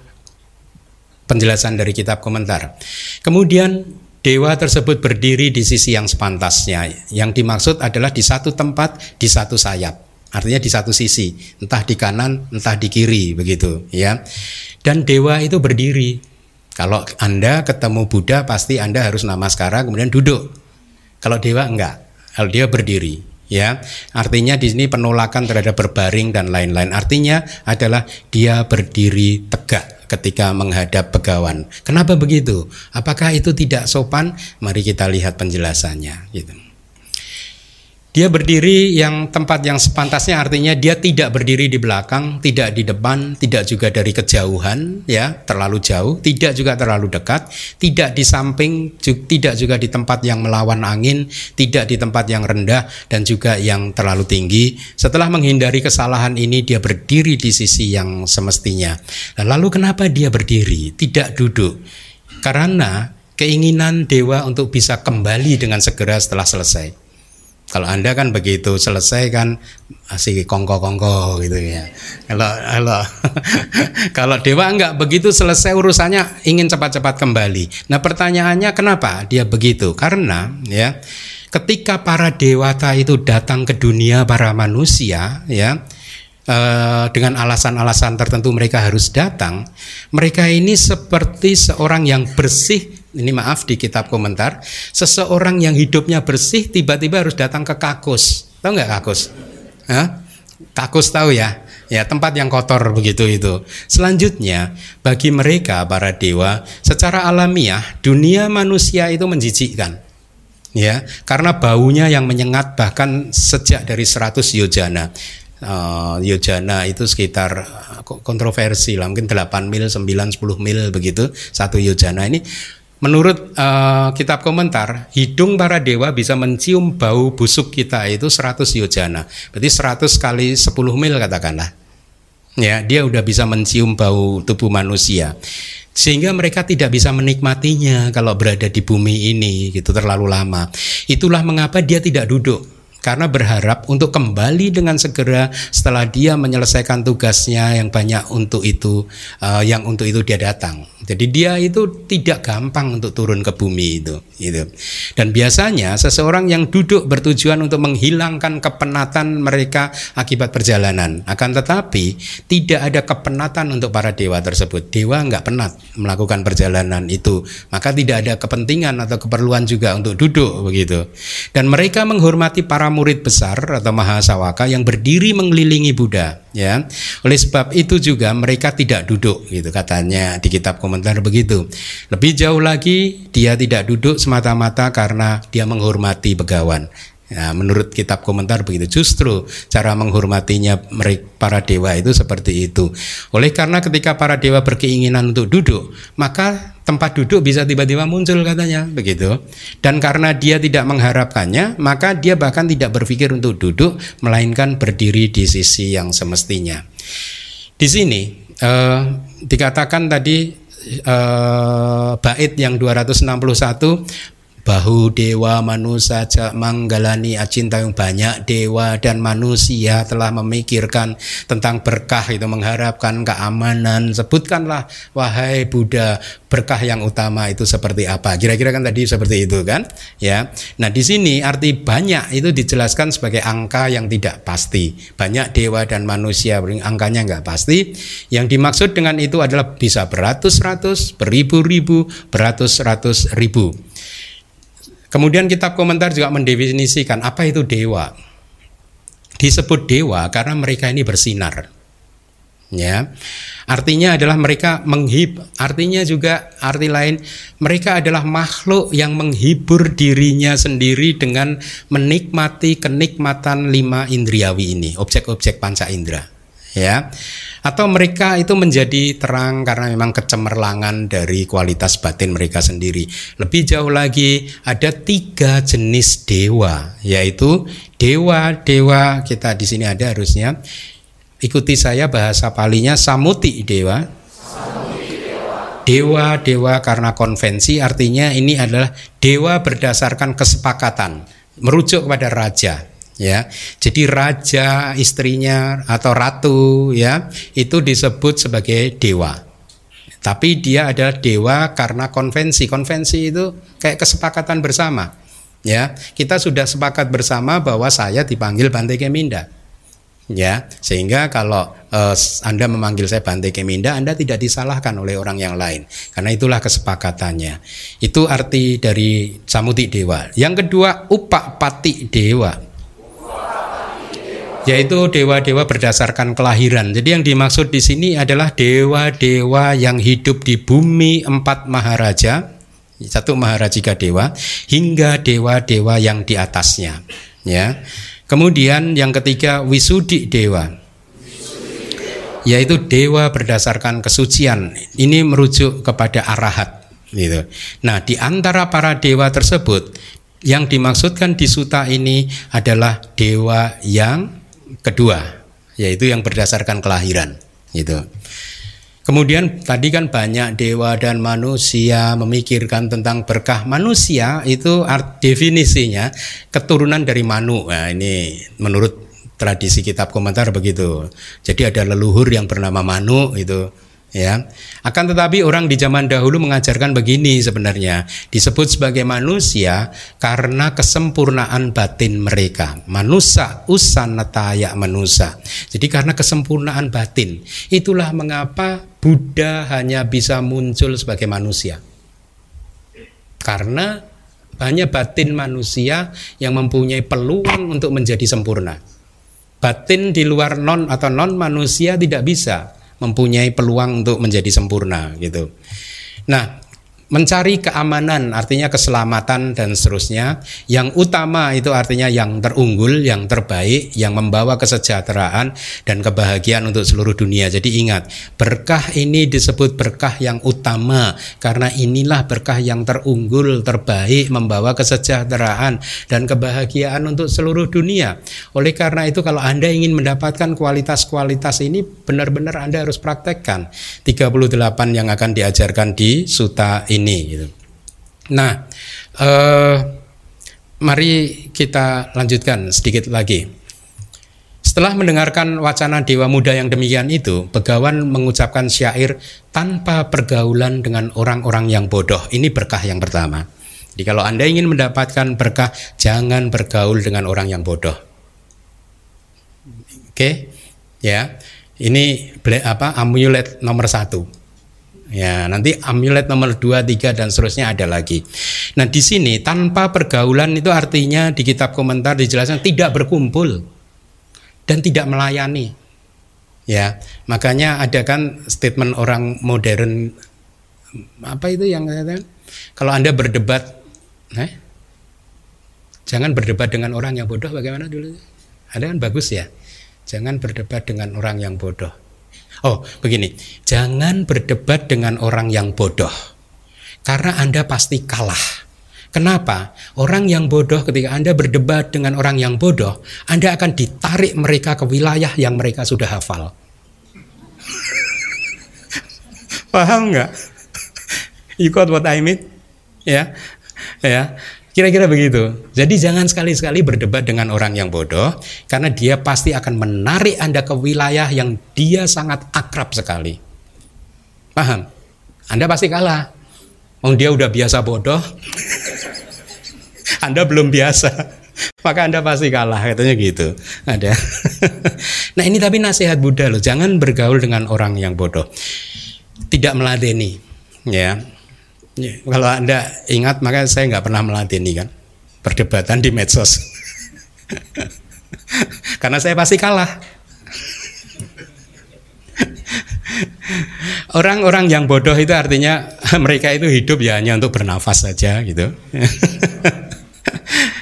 penjelasan dari kitab komentar. Kemudian dewa tersebut berdiri di sisi yang sepantasnya. Yang dimaksud adalah di satu tempat, di satu sayap. Artinya di satu sisi, entah di kanan, entah di kiri, begitu ya. Dan dewa itu berdiri. Kalau Anda ketemu Buddha pasti Anda harus namaskara kemudian duduk. Kalau dewa enggak, kalau dia berdiri ya artinya di sini penolakan terhadap berbaring dan lain-lain artinya adalah dia berdiri tegak ketika menghadap begawan. Kenapa begitu? Apakah itu tidak sopan? Mari kita lihat penjelasannya gitu. Dia berdiri yang tempat yang sepantasnya artinya dia tidak berdiri di belakang, tidak di depan, tidak juga dari kejauhan ya, terlalu jauh, tidak juga terlalu dekat, tidak di samping, tidak juga di tempat yang melawan angin, tidak di tempat yang rendah dan juga yang terlalu tinggi. Setelah menghindari kesalahan ini dia berdiri di sisi yang semestinya. Lalu kenapa dia berdiri, tidak duduk? Karena keinginan dewa untuk bisa kembali dengan segera setelah selesai. Kalau Anda kan begitu selesai kan masih kongko-kongko gitu ya. Kalau kalau kalau dewa enggak begitu selesai urusannya ingin cepat-cepat kembali. Nah, pertanyaannya kenapa dia begitu? Karena ya ketika para dewata itu datang ke dunia para manusia ya Uh, dengan alasan-alasan tertentu mereka harus datang, mereka ini seperti seorang yang bersih ini maaf di kitab komentar, seseorang yang hidupnya bersih tiba-tiba harus datang ke kakus. Tahu nggak kakus? Hah? Kakus tahu ya? Ya, tempat yang kotor begitu itu. Selanjutnya, bagi mereka para dewa, secara alamiah dunia manusia itu menjijikkan. Ya, karena baunya yang menyengat bahkan sejak dari 100 yojana. Uh, yojana itu sekitar kontroversi lah mungkin 8 mil, 9, 10 mil begitu satu yojana ini Menurut uh, kitab komentar, hidung para dewa bisa mencium bau busuk kita itu 100 yojana. Berarti 100 kali 10 mil katakanlah. Ya, dia udah bisa mencium bau tubuh manusia. Sehingga mereka tidak bisa menikmatinya kalau berada di bumi ini gitu terlalu lama. Itulah mengapa dia tidak duduk karena berharap untuk kembali dengan segera setelah dia menyelesaikan tugasnya yang banyak untuk itu uh, yang untuk itu dia datang. Jadi dia itu tidak gampang untuk turun ke bumi itu, gitu. Dan biasanya seseorang yang duduk bertujuan untuk menghilangkan kepenatan mereka akibat perjalanan. Akan tetapi tidak ada kepenatan untuk para dewa tersebut. Dewa nggak penat melakukan perjalanan itu, maka tidak ada kepentingan atau keperluan juga untuk duduk begitu. Dan mereka menghormati para murid besar atau mahasawaka yang berdiri mengelilingi Buddha ya. Oleh sebab itu juga mereka tidak duduk gitu katanya di kitab komentar begitu. Lebih jauh lagi dia tidak duduk semata-mata karena dia menghormati begawan Ya, menurut kitab komentar begitu. Justru cara menghormatinya para dewa itu seperti itu. Oleh karena ketika para dewa berkeinginan untuk duduk, maka tempat duduk bisa tiba-tiba muncul katanya begitu. Dan karena dia tidak mengharapkannya, maka dia bahkan tidak berpikir untuk duduk, melainkan berdiri di sisi yang semestinya. Di sini eh, dikatakan tadi eh, bait yang 261 bahu dewa manusia manggalani acinta yang banyak dewa dan manusia telah memikirkan tentang berkah itu mengharapkan keamanan. Sebutkanlah wahai Buddha berkah yang utama itu seperti apa? Kira-kira kan tadi seperti itu kan? Ya. Nah di sini arti banyak itu dijelaskan sebagai angka yang tidak pasti. Banyak dewa dan manusia angkanya nggak pasti. Yang dimaksud dengan itu adalah bisa beratus-ratus beribu-ribu beratus-ratus ribu Kemudian kitab komentar juga mendefinisikan apa itu dewa. Disebut dewa karena mereka ini bersinar. Ya. Artinya adalah mereka menghib, artinya juga arti lain mereka adalah makhluk yang menghibur dirinya sendiri dengan menikmati kenikmatan lima indriawi ini, objek-objek panca indera. Ya atau mereka itu menjadi terang karena memang kecemerlangan dari kualitas batin mereka sendiri. Lebih jauh lagi ada tiga jenis dewa, yaitu dewa-dewa kita di sini ada harusnya. Ikuti saya bahasa palinya samuti dewa. Dewa-dewa karena konvensi artinya ini adalah dewa berdasarkan kesepakatan, merujuk kepada raja ya. Jadi raja, istrinya atau ratu ya, itu disebut sebagai dewa. Tapi dia adalah dewa karena konvensi. Konvensi itu kayak kesepakatan bersama. Ya, kita sudah sepakat bersama bahwa saya dipanggil Bante Keminda. Ya, sehingga kalau uh, Anda memanggil saya Bante Keminda, Anda tidak disalahkan oleh orang yang lain. Karena itulah kesepakatannya. Itu arti dari Samuti Dewa. Yang kedua, Upak Pati Dewa yaitu dewa-dewa berdasarkan kelahiran. Jadi yang dimaksud di sini adalah dewa-dewa yang hidup di bumi empat maharaja, satu maharajika dewa, hingga dewa-dewa yang di atasnya. Ya. Kemudian yang ketiga wisudi dewa yaitu dewa berdasarkan kesucian. Ini merujuk kepada arahat gitu. Nah, di antara para dewa tersebut yang dimaksudkan di suta ini adalah dewa yang kedua yaitu yang berdasarkan kelahiran gitu. Kemudian tadi kan banyak dewa dan manusia memikirkan tentang berkah manusia itu art definisinya keturunan dari manu. Nah, ini menurut tradisi kitab komentar begitu. Jadi ada leluhur yang bernama Manu itu ya. Akan tetapi orang di zaman dahulu mengajarkan begini sebenarnya, disebut sebagai manusia karena kesempurnaan batin mereka. Manusia usanataya manusia. Jadi karena kesempurnaan batin, itulah mengapa Buddha hanya bisa muncul sebagai manusia. Karena hanya batin manusia yang mempunyai peluang untuk menjadi sempurna. Batin di luar non atau non manusia tidak bisa mempunyai peluang untuk menjadi sempurna gitu. Nah, mencari keamanan artinya keselamatan dan seterusnya. Yang utama itu artinya yang terunggul yang terbaik yang membawa kesejahteraan dan kebahagiaan untuk seluruh dunia. Jadi ingat berkah ini disebut berkah yang utama karena inilah berkah yang terunggul terbaik membawa kesejahteraan dan kebahagiaan untuk seluruh dunia. Oleh karena itu kalau Anda ingin mendapatkan kualitas-kualitas ini benar-benar Anda harus praktekkan. 38 yang akan diajarkan di suta ini gitu. Nah, eh, mari kita lanjutkan sedikit lagi. Setelah mendengarkan wacana Dewa Muda yang demikian itu, Begawan mengucapkan syair tanpa pergaulan dengan orang-orang yang bodoh. Ini berkah yang pertama. Jadi kalau Anda ingin mendapatkan berkah, jangan bergaul dengan orang yang bodoh. Oke, ya. Ini apa amulet nomor satu. Ya, nanti amulet nomor 2, 3 dan seterusnya ada lagi. Nah, di sini tanpa pergaulan itu artinya di kitab komentar dijelaskan tidak berkumpul dan tidak melayani. Ya, makanya ada kan statement orang modern apa itu yang katakan kalau Anda berdebat eh, jangan berdebat dengan orang yang bodoh bagaimana dulu? Ada kan bagus ya. Jangan berdebat dengan orang yang bodoh Oh, begini, jangan berdebat dengan orang yang bodoh, karena Anda pasti kalah. Kenapa? Orang yang bodoh, ketika Anda berdebat dengan orang yang bodoh, Anda akan ditarik mereka ke wilayah yang mereka sudah hafal. Paham nggak? You got what I mean? Ya, ya. Kira-kira begitu. Jadi jangan sekali-sekali berdebat dengan orang yang bodoh karena dia pasti akan menarik Anda ke wilayah yang dia sangat akrab sekali. Paham? Anda pasti kalah. Oh, dia udah biasa bodoh. anda belum biasa. Maka Anda pasti kalah katanya gitu. Ada. nah, ini tapi nasihat Buddha loh, jangan bergaul dengan orang yang bodoh. Tidak meladeni, ya Ya, kalau anda ingat maka saya nggak pernah melatih ini kan? Perdebatan di medsos. Karena saya pasti kalah. Orang-orang yang bodoh itu artinya mereka itu hidup ya hanya untuk bernafas saja gitu.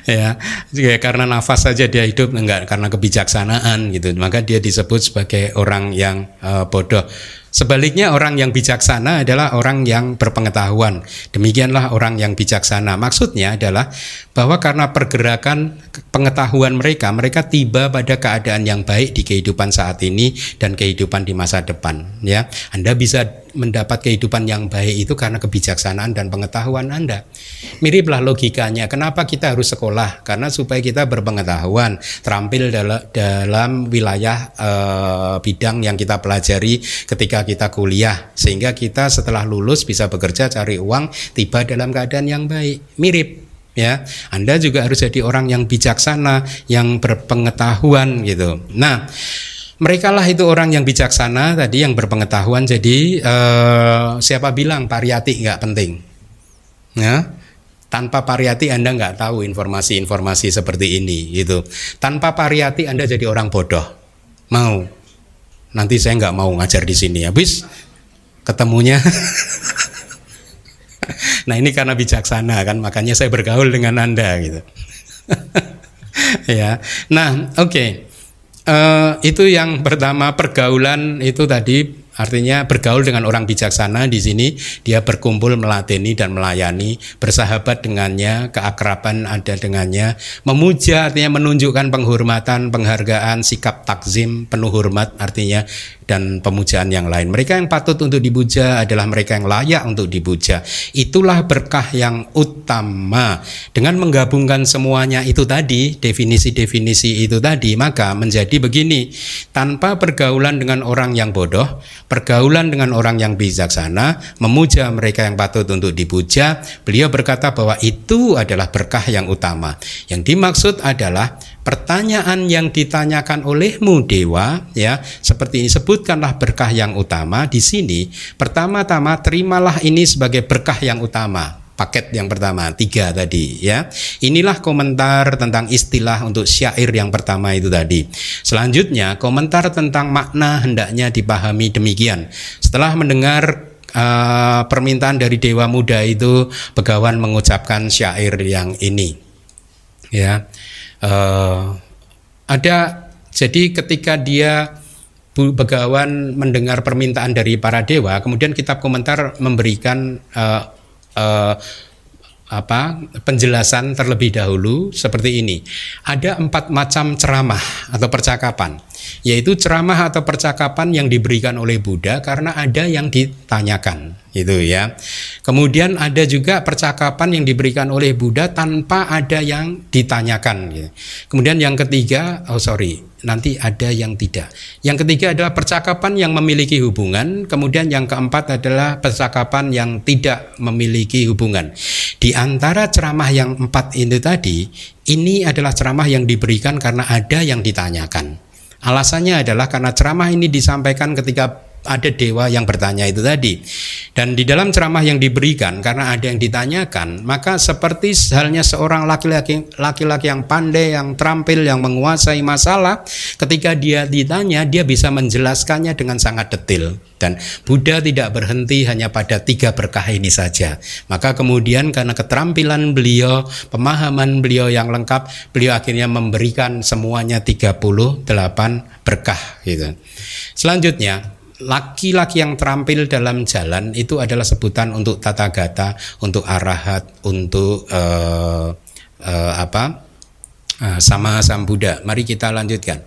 ya, ya karena nafas saja dia hidup enggak karena kebijaksanaan gitu. Maka dia disebut sebagai orang yang uh, bodoh Sebaliknya orang yang bijaksana adalah orang yang berpengetahuan. Demikianlah orang yang bijaksana. Maksudnya adalah bahwa karena pergerakan pengetahuan mereka, mereka tiba pada keadaan yang baik di kehidupan saat ini dan kehidupan di masa depan. Ya, Anda bisa mendapat kehidupan yang baik itu karena kebijaksanaan dan pengetahuan Anda. Miriplah logikanya. Kenapa kita harus sekolah? Karena supaya kita berpengetahuan, terampil dalam, wilayah eh, bidang yang kita pelajari ketika kita kuliah, sehingga kita setelah lulus bisa bekerja cari uang, tiba dalam keadaan yang baik. Mirip ya Anda juga harus jadi orang yang bijaksana yang berpengetahuan gitu nah mereka lah itu orang yang bijaksana tadi yang berpengetahuan. Jadi eh, siapa bilang pariyati nggak penting? Ya? Tanpa pariyati Anda nggak tahu informasi-informasi seperti ini gitu. Tanpa pariyati Anda jadi orang bodoh. Mau. Nanti saya nggak mau ngajar di sini habis? Ketemunya. Nah ini karena bijaksana kan makanya saya bergaul dengan anda gitu. Ya. Nah oke. okay. Eh, itu yang pertama pergaulan itu tadi Artinya bergaul dengan orang bijaksana di sini. Dia berkumpul melateni dan melayani, bersahabat dengannya, keakraban ada dengannya, memuja artinya menunjukkan penghormatan, penghargaan, sikap takzim, penuh hormat artinya dan pemujaan yang lain. Mereka yang patut untuk dipuja adalah mereka yang layak untuk dipuja. Itulah berkah yang utama. Dengan menggabungkan semuanya itu tadi, definisi-definisi itu tadi, maka menjadi begini. Tanpa pergaulan dengan orang yang bodoh, pergaulan dengan orang yang bijaksana, memuja mereka yang patut untuk dipuja, beliau berkata bahwa itu adalah berkah yang utama. Yang dimaksud adalah pertanyaan yang ditanyakan olehmu dewa ya seperti ini. Sebutkanlah berkah yang utama di sini. Pertama-tama terimalah ini sebagai berkah yang utama. Paket yang pertama tiga tadi ya. Inilah komentar tentang istilah untuk syair yang pertama itu tadi. Selanjutnya komentar tentang makna hendaknya dipahami demikian. Setelah mendengar uh, permintaan dari dewa muda itu Begawan mengucapkan syair yang ini ya uh, ada jadi ketika dia Begawan mendengar permintaan dari para dewa kemudian kitab komentar memberikan uh, uh, apa penjelasan terlebih dahulu seperti ini. Ada empat macam ceramah atau percakapan, yaitu ceramah atau percakapan yang diberikan oleh Buddha karena ada yang ditanyakan, itu ya. Kemudian ada juga percakapan yang diberikan oleh Buddha tanpa ada yang ditanyakan. Gitu. Kemudian yang ketiga, oh sorry, nanti ada yang tidak. Yang ketiga adalah percakapan yang memiliki hubungan, kemudian yang keempat adalah percakapan yang tidak memiliki hubungan. Di antara ceramah yang empat ini tadi, ini adalah ceramah yang diberikan karena ada yang ditanyakan. Alasannya adalah karena ceramah ini disampaikan ketika ada dewa yang bertanya itu tadi. Dan di dalam ceramah yang diberikan karena ada yang ditanyakan, maka seperti halnya seorang laki-laki laki-laki yang pandai, yang terampil, yang menguasai masalah, ketika dia ditanya, dia bisa menjelaskannya dengan sangat detail. Dan Buddha tidak berhenti hanya pada tiga berkah ini saja. Maka kemudian karena keterampilan beliau, pemahaman beliau yang lengkap, beliau akhirnya memberikan semuanya 38 berkah gitu. Selanjutnya, laki-laki yang terampil dalam jalan itu adalah sebutan untuk tata gata, untuk arahat, untuk uh, uh, apa? Uh, sama Sam Buddha. Mari kita lanjutkan.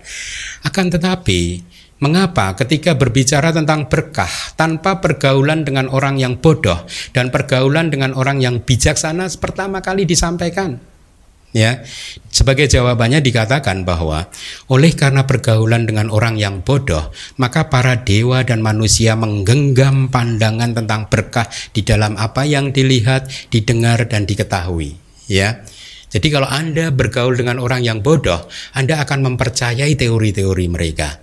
Akan tetapi Mengapa ketika berbicara tentang berkah tanpa pergaulan dengan orang yang bodoh dan pergaulan dengan orang yang bijaksana pertama kali disampaikan? Ya. Sebagai jawabannya dikatakan bahwa oleh karena pergaulan dengan orang yang bodoh maka para dewa dan manusia menggenggam pandangan tentang berkah di dalam apa yang dilihat didengar dan diketahui. Ya. Jadi kalau Anda bergaul dengan orang yang bodoh Anda akan mempercayai teori-teori mereka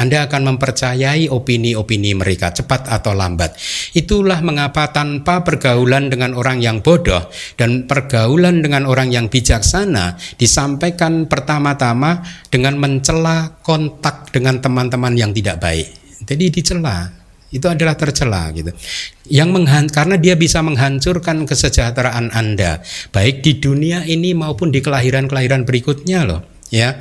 anda akan mempercayai opini-opini mereka cepat atau lambat. Itulah mengapa tanpa pergaulan dengan orang yang bodoh dan pergaulan dengan orang yang bijaksana disampaikan pertama-tama dengan mencela kontak dengan teman-teman yang tidak baik. Jadi dicela itu adalah tercela gitu. Yang menghan karena dia bisa menghancurkan kesejahteraan Anda baik di dunia ini maupun di kelahiran-kelahiran berikutnya loh ya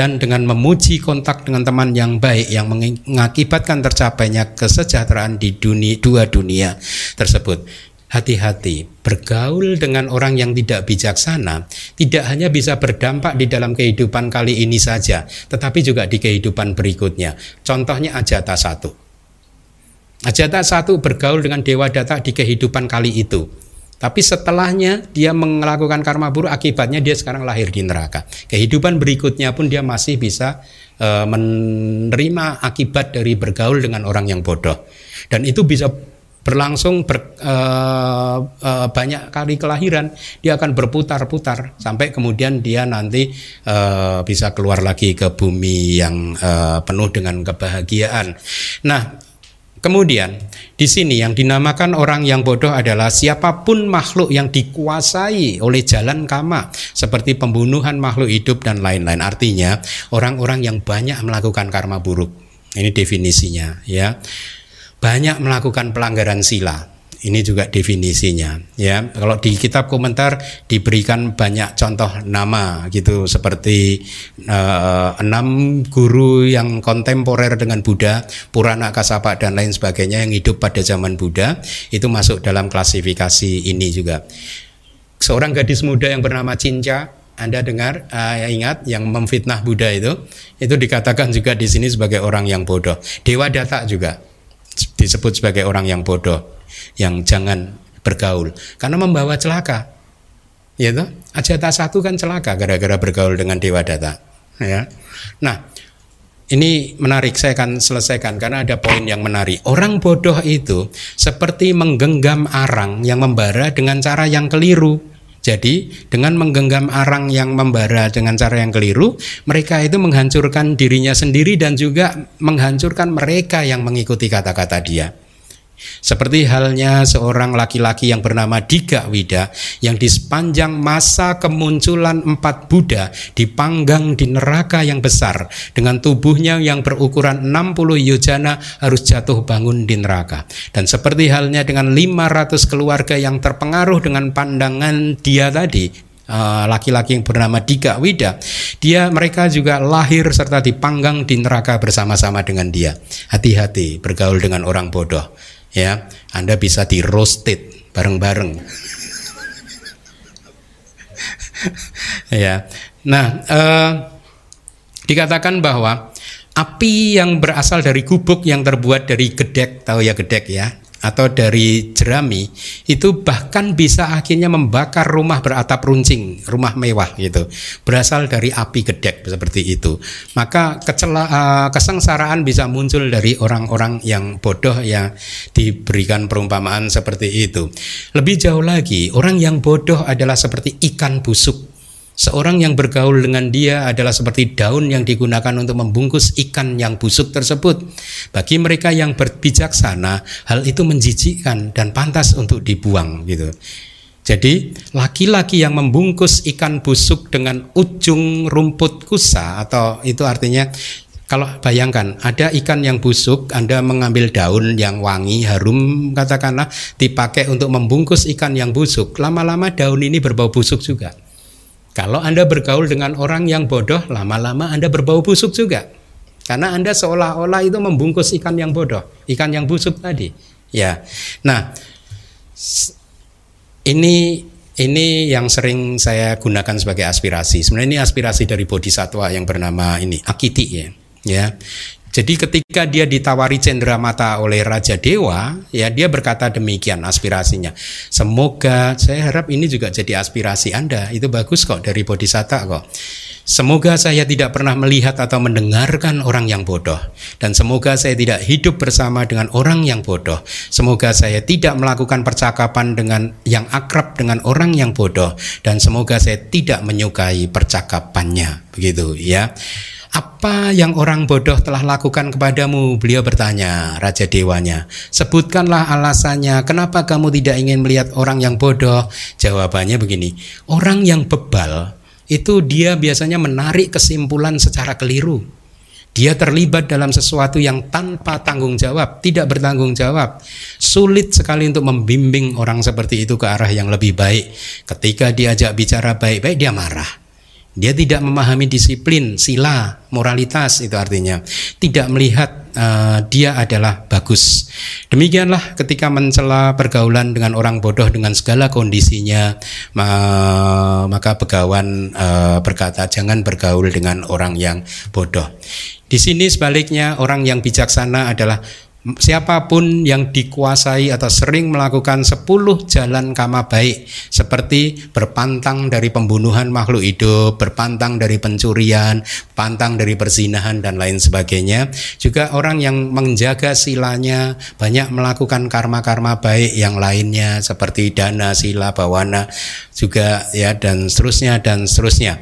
dan dengan memuji kontak dengan teman yang baik yang mengakibatkan tercapainya kesejahteraan di dunia dua dunia tersebut. Hati-hati bergaul dengan orang yang tidak bijaksana tidak hanya bisa berdampak di dalam kehidupan kali ini saja tetapi juga di kehidupan berikutnya. Contohnya ajata satu. Ajata satu bergaul dengan dewa data di kehidupan kali itu tapi setelahnya dia melakukan karma buruk, akibatnya dia sekarang lahir di neraka. Kehidupan berikutnya pun dia masih bisa e, menerima akibat dari bergaul dengan orang yang bodoh. Dan itu bisa berlangsung ber, e, e, banyak kali kelahiran. Dia akan berputar-putar sampai kemudian dia nanti e, bisa keluar lagi ke bumi yang e, penuh dengan kebahagiaan. Nah, Kemudian di sini yang dinamakan orang yang bodoh adalah siapa pun makhluk yang dikuasai oleh jalan kama seperti pembunuhan makhluk hidup dan lain-lain. Artinya orang-orang yang banyak melakukan karma buruk. Ini definisinya ya. Banyak melakukan pelanggaran sila ini juga definisinya ya. Kalau di kitab komentar diberikan banyak contoh nama gitu seperti uh, enam guru yang kontemporer dengan Buddha Purana Kasapa dan lain sebagainya yang hidup pada zaman Buddha itu masuk dalam klasifikasi ini juga. Seorang gadis muda yang bernama Cinca anda dengar, uh, ingat yang memfitnah Buddha itu, itu dikatakan juga di sini sebagai orang yang bodoh. Dewa Data juga disebut sebagai orang yang bodoh yang jangan bergaul karena membawa celaka. Ya toh? Ajata satu kan celaka gara-gara bergaul dengan dewa data. Ya. Nah, ini menarik saya akan selesaikan karena ada poin yang menarik. Orang bodoh itu seperti menggenggam arang yang membara dengan cara yang keliru. Jadi dengan menggenggam arang yang membara dengan cara yang keliru, mereka itu menghancurkan dirinya sendiri dan juga menghancurkan mereka yang mengikuti kata-kata dia. Seperti halnya seorang laki-laki yang bernama Diga Wida yang di sepanjang masa kemunculan empat Buddha dipanggang di neraka yang besar dengan tubuhnya yang berukuran 60 yojana harus jatuh bangun di neraka. Dan seperti halnya dengan 500 keluarga yang terpengaruh dengan pandangan dia tadi Eh, laki-laki yang bernama Diga Wida, dia mereka juga lahir serta dipanggang di neraka bersama-sama dengan dia. Hati-hati bergaul dengan orang bodoh, ya. Anda bisa di roasted bareng-bareng. ya. Nah, uh, dikatakan bahwa api yang berasal dari gubuk yang terbuat dari gedek, tahu ya gedek ya, atau dari jerami itu bahkan bisa akhirnya membakar rumah beratap runcing, rumah mewah gitu. Berasal dari api gedek seperti itu. Maka kecela, uh, kesengsaraan bisa muncul dari orang-orang yang bodoh yang diberikan perumpamaan seperti itu. Lebih jauh lagi, orang yang bodoh adalah seperti ikan busuk Seorang yang bergaul dengan dia adalah seperti daun yang digunakan untuk membungkus ikan yang busuk tersebut. Bagi mereka yang berbijaksana, hal itu menjijikkan dan pantas untuk dibuang gitu. Jadi laki-laki yang membungkus ikan busuk dengan ujung rumput kusa atau itu artinya kalau bayangkan ada ikan yang busuk, Anda mengambil daun yang wangi, harum katakanlah dipakai untuk membungkus ikan yang busuk, lama-lama daun ini berbau busuk juga. Kalau Anda bergaul dengan orang yang bodoh, lama-lama Anda berbau busuk juga. Karena Anda seolah-olah itu membungkus ikan yang bodoh, ikan yang busuk tadi. Ya. Nah, ini ini yang sering saya gunakan sebagai aspirasi. Sebenarnya ini aspirasi dari bodhisatwa yang bernama ini Akiti ya. Ya. Jadi ketika dia ditawari cendera mata oleh Raja Dewa, ya dia berkata demikian aspirasinya. Semoga saya harap ini juga jadi aspirasi Anda. Itu bagus kok dari Bodhisatta kok. Semoga saya tidak pernah melihat atau mendengarkan orang yang bodoh dan semoga saya tidak hidup bersama dengan orang yang bodoh. Semoga saya tidak melakukan percakapan dengan yang akrab dengan orang yang bodoh dan semoga saya tidak menyukai percakapannya. Begitu ya. Apa yang orang bodoh telah lakukan kepadamu? Beliau bertanya, Raja Dewanya. Sebutkanlah alasannya, kenapa kamu tidak ingin melihat orang yang bodoh? Jawabannya begini, orang yang bebal itu dia biasanya menarik kesimpulan secara keliru. Dia terlibat dalam sesuatu yang tanpa tanggung jawab, tidak bertanggung jawab. Sulit sekali untuk membimbing orang seperti itu ke arah yang lebih baik. Ketika diajak bicara baik-baik, dia marah. Dia tidak memahami disiplin, sila, moralitas itu artinya. Tidak melihat uh, dia adalah bagus. Demikianlah ketika mencela pergaulan dengan orang bodoh dengan segala kondisinya, uh, maka begawan uh, berkata jangan bergaul dengan orang yang bodoh. Di sini sebaliknya orang yang bijaksana adalah Siapa pun yang dikuasai atau sering melakukan sepuluh jalan kama baik seperti berpantang dari pembunuhan makhluk hidup, berpantang dari pencurian, pantang dari perzinahan dan lain sebagainya. Juga orang yang menjaga silanya banyak melakukan karma-karma baik yang lainnya seperti dana, sila, bawana juga ya dan seterusnya dan seterusnya.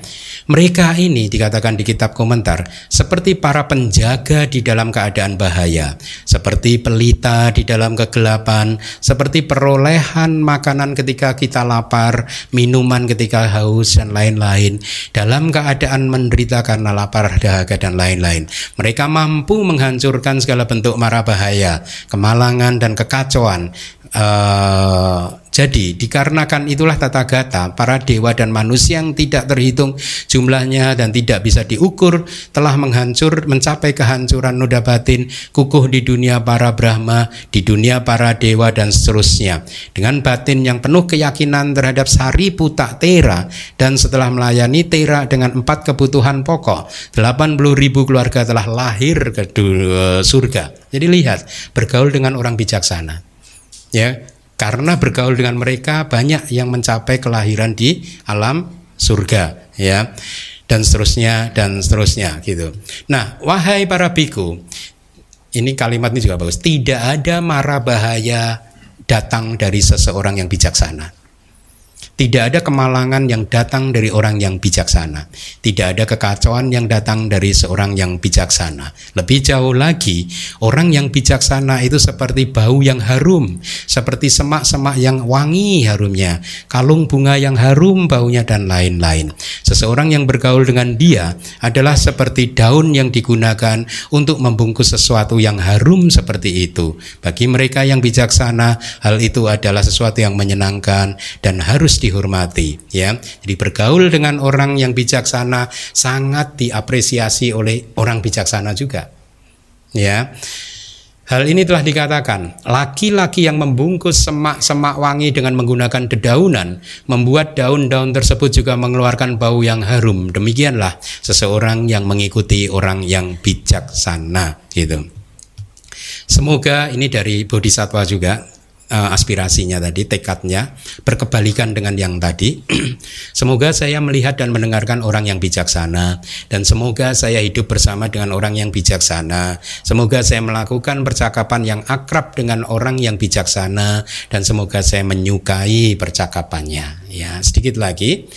Mereka ini dikatakan di kitab komentar seperti para penjaga di dalam keadaan bahaya, seperti pelita di dalam kegelapan, seperti perolehan makanan ketika kita lapar, minuman ketika haus dan lain-lain, dalam keadaan menderita karena lapar, dahaga dan lain-lain. Mereka mampu menghancurkan segala bentuk mara bahaya, kemalangan dan kekacauan. Uh, jadi dikarenakan itulah tata gata para dewa dan manusia yang tidak terhitung jumlahnya dan tidak bisa diukur telah menghancur mencapai kehancuran noda batin kukuh di dunia para brahma, di dunia para dewa dan seterusnya. Dengan batin yang penuh keyakinan terhadap sari putak tera dan setelah melayani tera dengan empat kebutuhan pokok, 80 ribu keluarga telah lahir ke surga. Jadi lihat bergaul dengan orang bijaksana. Ya, karena bergaul dengan mereka banyak yang mencapai kelahiran di alam surga ya dan seterusnya dan seterusnya gitu. Nah, wahai para biku, ini kalimat ini juga bagus. Tidak ada mara bahaya datang dari seseorang yang bijaksana. Tidak ada kemalangan yang datang dari orang yang bijaksana. Tidak ada kekacauan yang datang dari seorang yang bijaksana. Lebih jauh lagi, orang yang bijaksana itu seperti bau yang harum, seperti semak-semak yang wangi harumnya, kalung bunga yang harum baunya dan lain-lain. Seseorang yang bergaul dengan dia adalah seperti daun yang digunakan untuk membungkus sesuatu yang harum seperti itu. Bagi mereka yang bijaksana, hal itu adalah sesuatu yang menyenangkan dan harus di dihormati ya. Jadi bergaul dengan orang yang bijaksana sangat diapresiasi oleh orang bijaksana juga. Ya. Hal ini telah dikatakan, laki-laki yang membungkus semak-semak wangi dengan menggunakan dedaunan, membuat daun-daun tersebut juga mengeluarkan bau yang harum. Demikianlah seseorang yang mengikuti orang yang bijaksana, gitu. Semoga ini dari bodhisatwa juga uh, aspirasinya tadi, tekadnya berkebalikan dengan yang tadi. semoga saya melihat dan mendengarkan orang yang bijaksana dan semoga saya hidup bersama dengan orang yang bijaksana. Semoga saya melakukan percakapan yang akrab dengan orang yang bijaksana dan semoga saya menyukai percakapannya. Ya, sedikit lagi.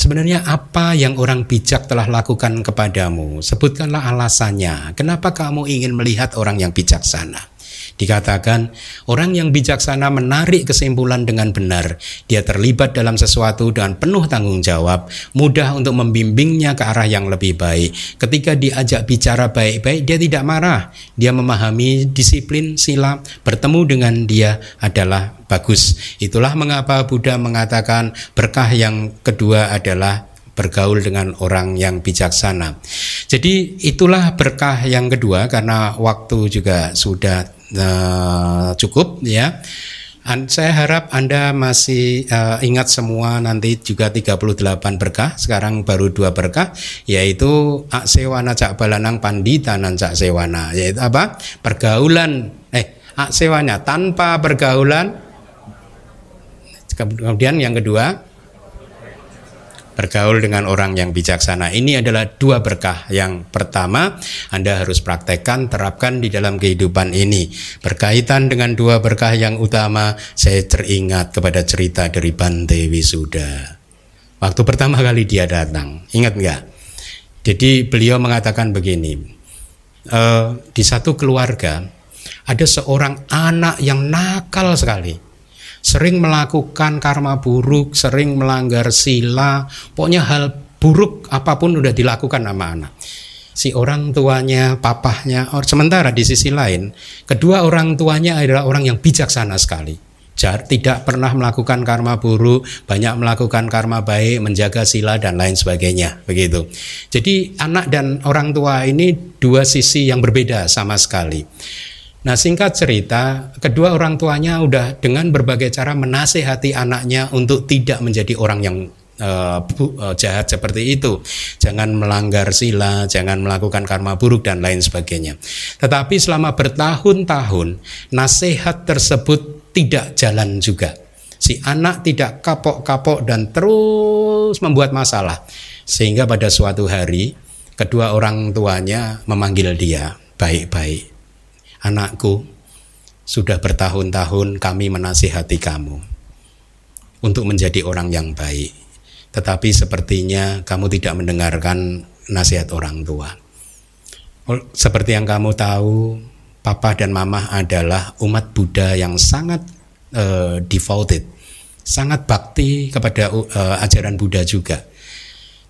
Sebenarnya apa yang orang bijak telah lakukan kepadamu? Sebutkanlah alasannya. Kenapa kamu ingin melihat orang yang bijaksana? Dikatakan orang yang bijaksana menarik kesimpulan dengan benar. Dia terlibat dalam sesuatu dengan penuh tanggung jawab, mudah untuk membimbingnya ke arah yang lebih baik. Ketika diajak bicara baik-baik, dia tidak marah. Dia memahami disiplin sila, bertemu dengan dia adalah bagus. Itulah mengapa Buddha mengatakan berkah yang kedua adalah bergaul dengan orang yang bijaksana. Jadi itulah berkah yang kedua karena waktu juga sudah uh, cukup ya. And saya harap Anda masih uh, ingat semua nanti juga 38 berkah, sekarang baru dua berkah yaitu aksewana cak balanang pandita nan cak sewana yaitu apa? pergaulan eh aksewanya tanpa pergaulan kemudian yang kedua bergaul dengan orang yang bijaksana. Ini adalah dua berkah. Yang pertama, Anda harus praktekkan, terapkan di dalam kehidupan ini. Berkaitan dengan dua berkah yang utama, saya teringat kepada cerita dari Bante Wisuda. Waktu pertama kali dia datang, ingat nggak? Jadi beliau mengatakan begini, e, di satu keluarga ada seorang anak yang nakal sekali sering melakukan karma buruk, sering melanggar sila, pokoknya hal buruk apa pun udah dilakukan sama anak. Si orang tuanya, papahnya, or, sementara di sisi lain, kedua orang tuanya adalah orang yang bijaksana sekali. Jar, tidak pernah melakukan karma buruk, banyak melakukan karma baik, menjaga sila dan lain sebagainya, begitu. Jadi anak dan orang tua ini dua sisi yang berbeda sama sekali. Nah singkat cerita, kedua orang tuanya udah dengan berbagai cara menasehati anaknya untuk tidak menjadi orang yang uh, jahat seperti itu. Jangan melanggar sila, jangan melakukan karma buruk dan lain sebagainya. Tetapi selama bertahun-tahun, nasihat tersebut tidak jalan juga. Si anak tidak kapok-kapok dan terus membuat masalah. Sehingga pada suatu hari, kedua orang tuanya memanggil dia baik-baik Anakku, sudah bertahun-tahun kami menasihati kamu untuk menjadi orang yang baik. Tetapi sepertinya kamu tidak mendengarkan nasihat orang tua. Seperti yang kamu tahu, papa dan mama adalah umat Buddha yang sangat uh, devoted, sangat bakti kepada uh, ajaran Buddha juga.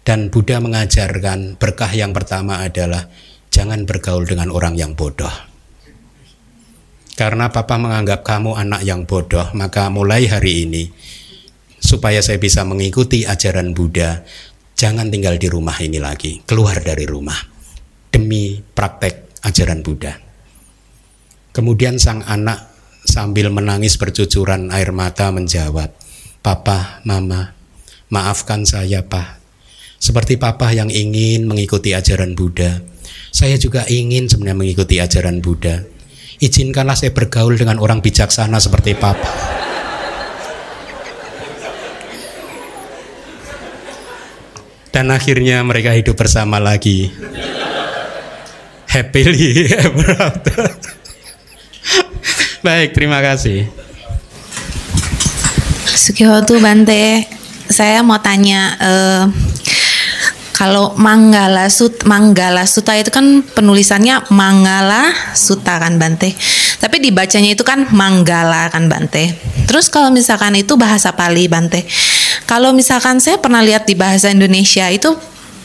Dan Buddha mengajarkan berkah yang pertama adalah jangan bergaul dengan orang yang bodoh. Karena papa menganggap kamu anak yang bodoh, maka mulai hari ini supaya saya bisa mengikuti ajaran Buddha, jangan tinggal di rumah ini lagi, keluar dari rumah demi praktek ajaran Buddha. Kemudian sang anak sambil menangis bercucuran air mata menjawab, "Papa, Mama, maafkan saya, Pak. Seperti papa yang ingin mengikuti ajaran Buddha, saya juga ingin sebenarnya mengikuti ajaran Buddha." Izinkanlah saya bergaul dengan orang bijaksana seperti Papa. Dan akhirnya mereka hidup bersama lagi. Happily ever after. Baik, terima kasih. Sukihotu Bante. saya mau tanya uh, kalau Manggala Sut Manggala Suta itu kan penulisannya Manggala Suta kan Bante. Tapi dibacanya itu kan Manggala kan Bante. Terus kalau misalkan itu bahasa Pali Bante. Kalau misalkan saya pernah lihat di bahasa Indonesia itu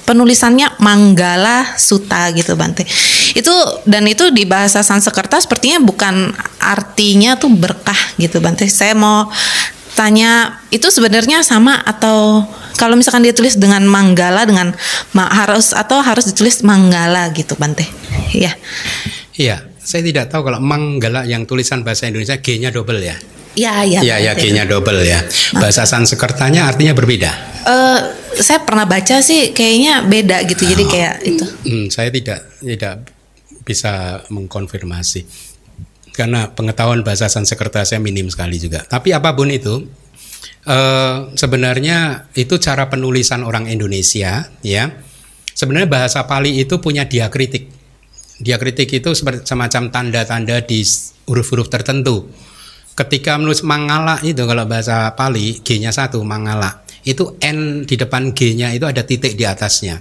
penulisannya Manggala Suta gitu Bante. Itu dan itu di bahasa Sanskerta sepertinya bukan artinya tuh berkah gitu Bante. Saya mau tanya itu sebenarnya sama atau kalau misalkan dia tulis dengan manggala dengan ma harus atau harus ditulis manggala gitu Bante ya iya saya tidak tahu kalau manggala yang tulisan bahasa Indonesia G-nya double ya Iya, iya. Iya, ya, G-nya double ya. Bahasa Sanskertanya artinya berbeda. Uh, saya pernah baca sih kayaknya beda gitu. Oh. Jadi kayak itu. Hmm, saya tidak tidak bisa mengkonfirmasi karena pengetahuan bahasa Sanskerta saya minim sekali juga. Tapi apa pun itu, uh, sebenarnya itu cara penulisan orang Indonesia, ya. Sebenarnya bahasa Pali itu punya diakritik. Diakritik itu semacam tanda-tanda di huruf-huruf tertentu. Ketika menulis mangala itu kalau bahasa Pali G-nya satu mangala itu N di depan G-nya itu ada titik di atasnya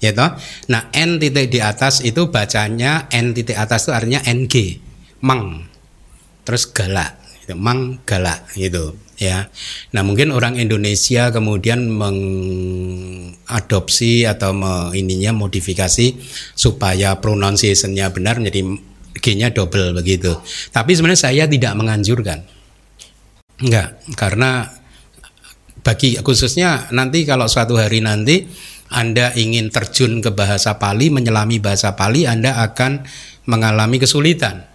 ya toh? Nah, N titik di atas itu bacanya N titik atas itu artinya NG mang. Terus galak gitu. mang galak gitu ya. Nah mungkin orang Indonesia kemudian mengadopsi atau me, ininya modifikasi supaya pronunciationnya benar jadi G-nya double begitu. Tapi sebenarnya saya tidak menganjurkan. Enggak karena bagi khususnya nanti kalau suatu hari nanti anda ingin terjun ke bahasa Pali, menyelami bahasa Pali, Anda akan mengalami kesulitan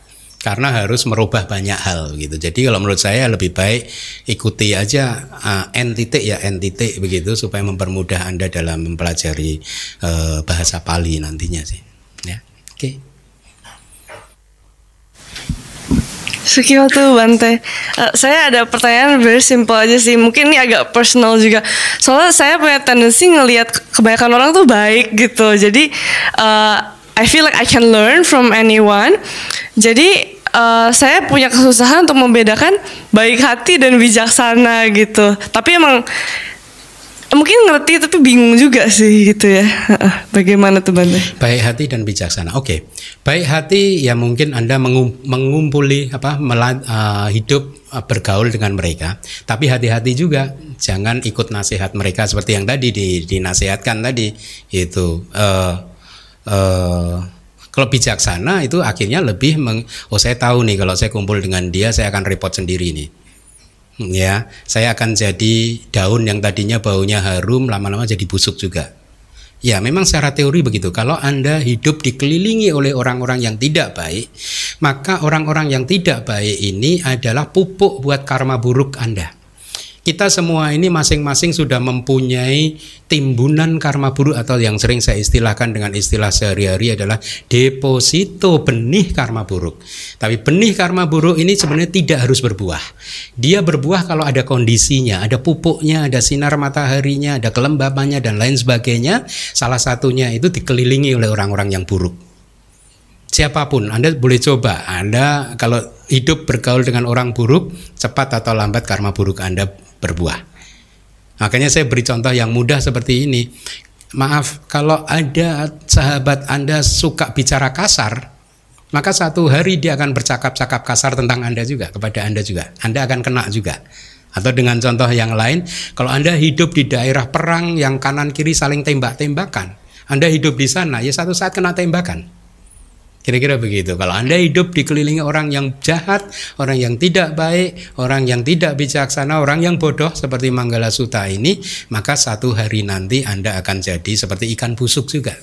karena harus merubah banyak hal gitu. Jadi kalau menurut saya lebih baik ikuti aja uh, N titik ya N titik begitu supaya mempermudah Anda dalam mempelajari uh, bahasa Pali nantinya sih. Ya. Oke. Okay. Sukio tuh Bante. Uh, saya ada pertanyaan very simple aja sih. Mungkin ini agak personal juga. Soalnya saya punya tendensi ngelihat kebanyakan orang tuh baik gitu. Jadi uh, I feel like I can learn from anyone. Jadi uh, saya punya kesusahan untuk membedakan baik hati dan bijaksana gitu. Tapi emang mungkin ngerti tapi bingung juga sih gitu ya. Bagaimana tuh Bante? Baik hati dan bijaksana. Oke. Okay. Baik hati ya mungkin Anda mengumpuli apa uh, hidup uh, bergaul dengan mereka. Tapi hati-hati juga jangan ikut nasihat mereka seperti yang tadi dinasihatkan tadi itu uh, uh, kalau bijaksana itu akhirnya lebih meng, oh saya tahu nih kalau saya kumpul dengan dia saya akan repot sendiri nih. Ya, saya akan jadi daun yang tadinya baunya harum lama-lama jadi busuk juga. Ya, memang secara teori begitu. Kalau Anda hidup dikelilingi oleh orang-orang yang tidak baik, maka orang-orang yang tidak baik ini adalah pupuk buat karma buruk Anda kita semua ini masing-masing sudah mempunyai timbunan karma buruk atau yang sering saya istilahkan dengan istilah sehari-hari adalah deposito benih karma buruk. Tapi benih karma buruk ini sebenarnya tidak harus berbuah. Dia berbuah kalau ada kondisinya, ada pupuknya, ada sinar mataharinya, ada kelembabannya dan lain sebagainya. Salah satunya itu dikelilingi oleh orang-orang yang buruk siapa pun Anda boleh coba Anda kalau hidup bergaul dengan orang buruk cepat atau lambat karma buruk Anda berbuah. Makanya saya beri contoh yang mudah seperti ini. Maaf, kalau ada sahabat Anda suka bicara kasar, maka satu hari dia akan bercakap-cakap kasar tentang Anda juga, kepada Anda juga. Anda akan kena juga. Atau dengan contoh yang lain, kalau Anda hidup di daerah perang yang kanan kiri saling tembak-tembakan, Anda hidup di sana, ya satu saat kena tembakan. Kira-kira begitu. Kalau Anda hidup dikelilingi orang yang jahat, orang yang tidak baik, orang yang tidak bijaksana, orang yang bodoh seperti Manggala Suta ini, maka satu hari nanti Anda akan jadi seperti ikan busuk juga.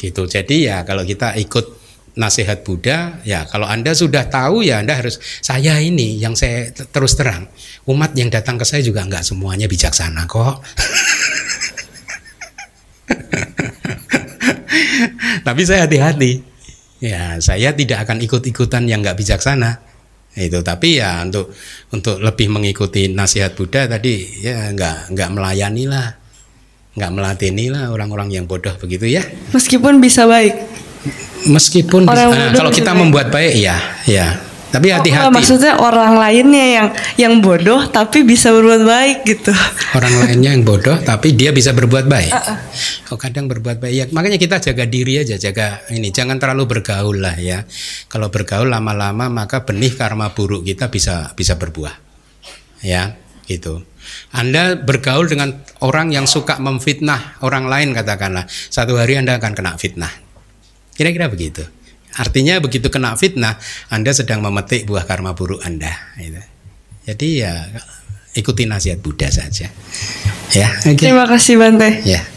Gitu. Jadi ya kalau kita ikut nasihat Buddha, ya kalau Anda sudah tahu ya Anda harus saya ini yang saya terus terang. Umat yang datang ke saya juga nggak semuanya bijaksana kok. Tapi saya hati-hati ya saya tidak akan ikut-ikutan yang nggak bijaksana. Itu tapi ya untuk untuk lebih mengikuti nasihat Buddha tadi ya nggak nggak melayani lah. Nggak melatini lah orang-orang yang bodoh begitu ya. Meskipun bisa baik. Meskipun bisa, nah, kalau kita baik. membuat baik ya ya Tapi Oh, hati-hati. enggak, maksudnya orang lainnya yang yang bodoh tapi bisa berbuat baik gitu. Orang lainnya yang bodoh tapi dia bisa berbuat baik. Oh kadang berbuat baik. Ya, makanya kita jaga diri aja, jaga ini. Jangan terlalu bergaul lah ya. Kalau bergaul lama-lama maka benih karma buruk kita bisa bisa berbuah. Ya, gitu. Anda bergaul dengan orang yang suka memfitnah orang lain katakanlah, satu hari Anda akan kena fitnah. Kira-kira begitu. Artinya begitu kena fitnah, Anda sedang memetik buah karma buruk Anda. Gitu. Jadi ya ikuti nasihat Buddha saja. Ya, oke. Terima kasih Bante. Ya.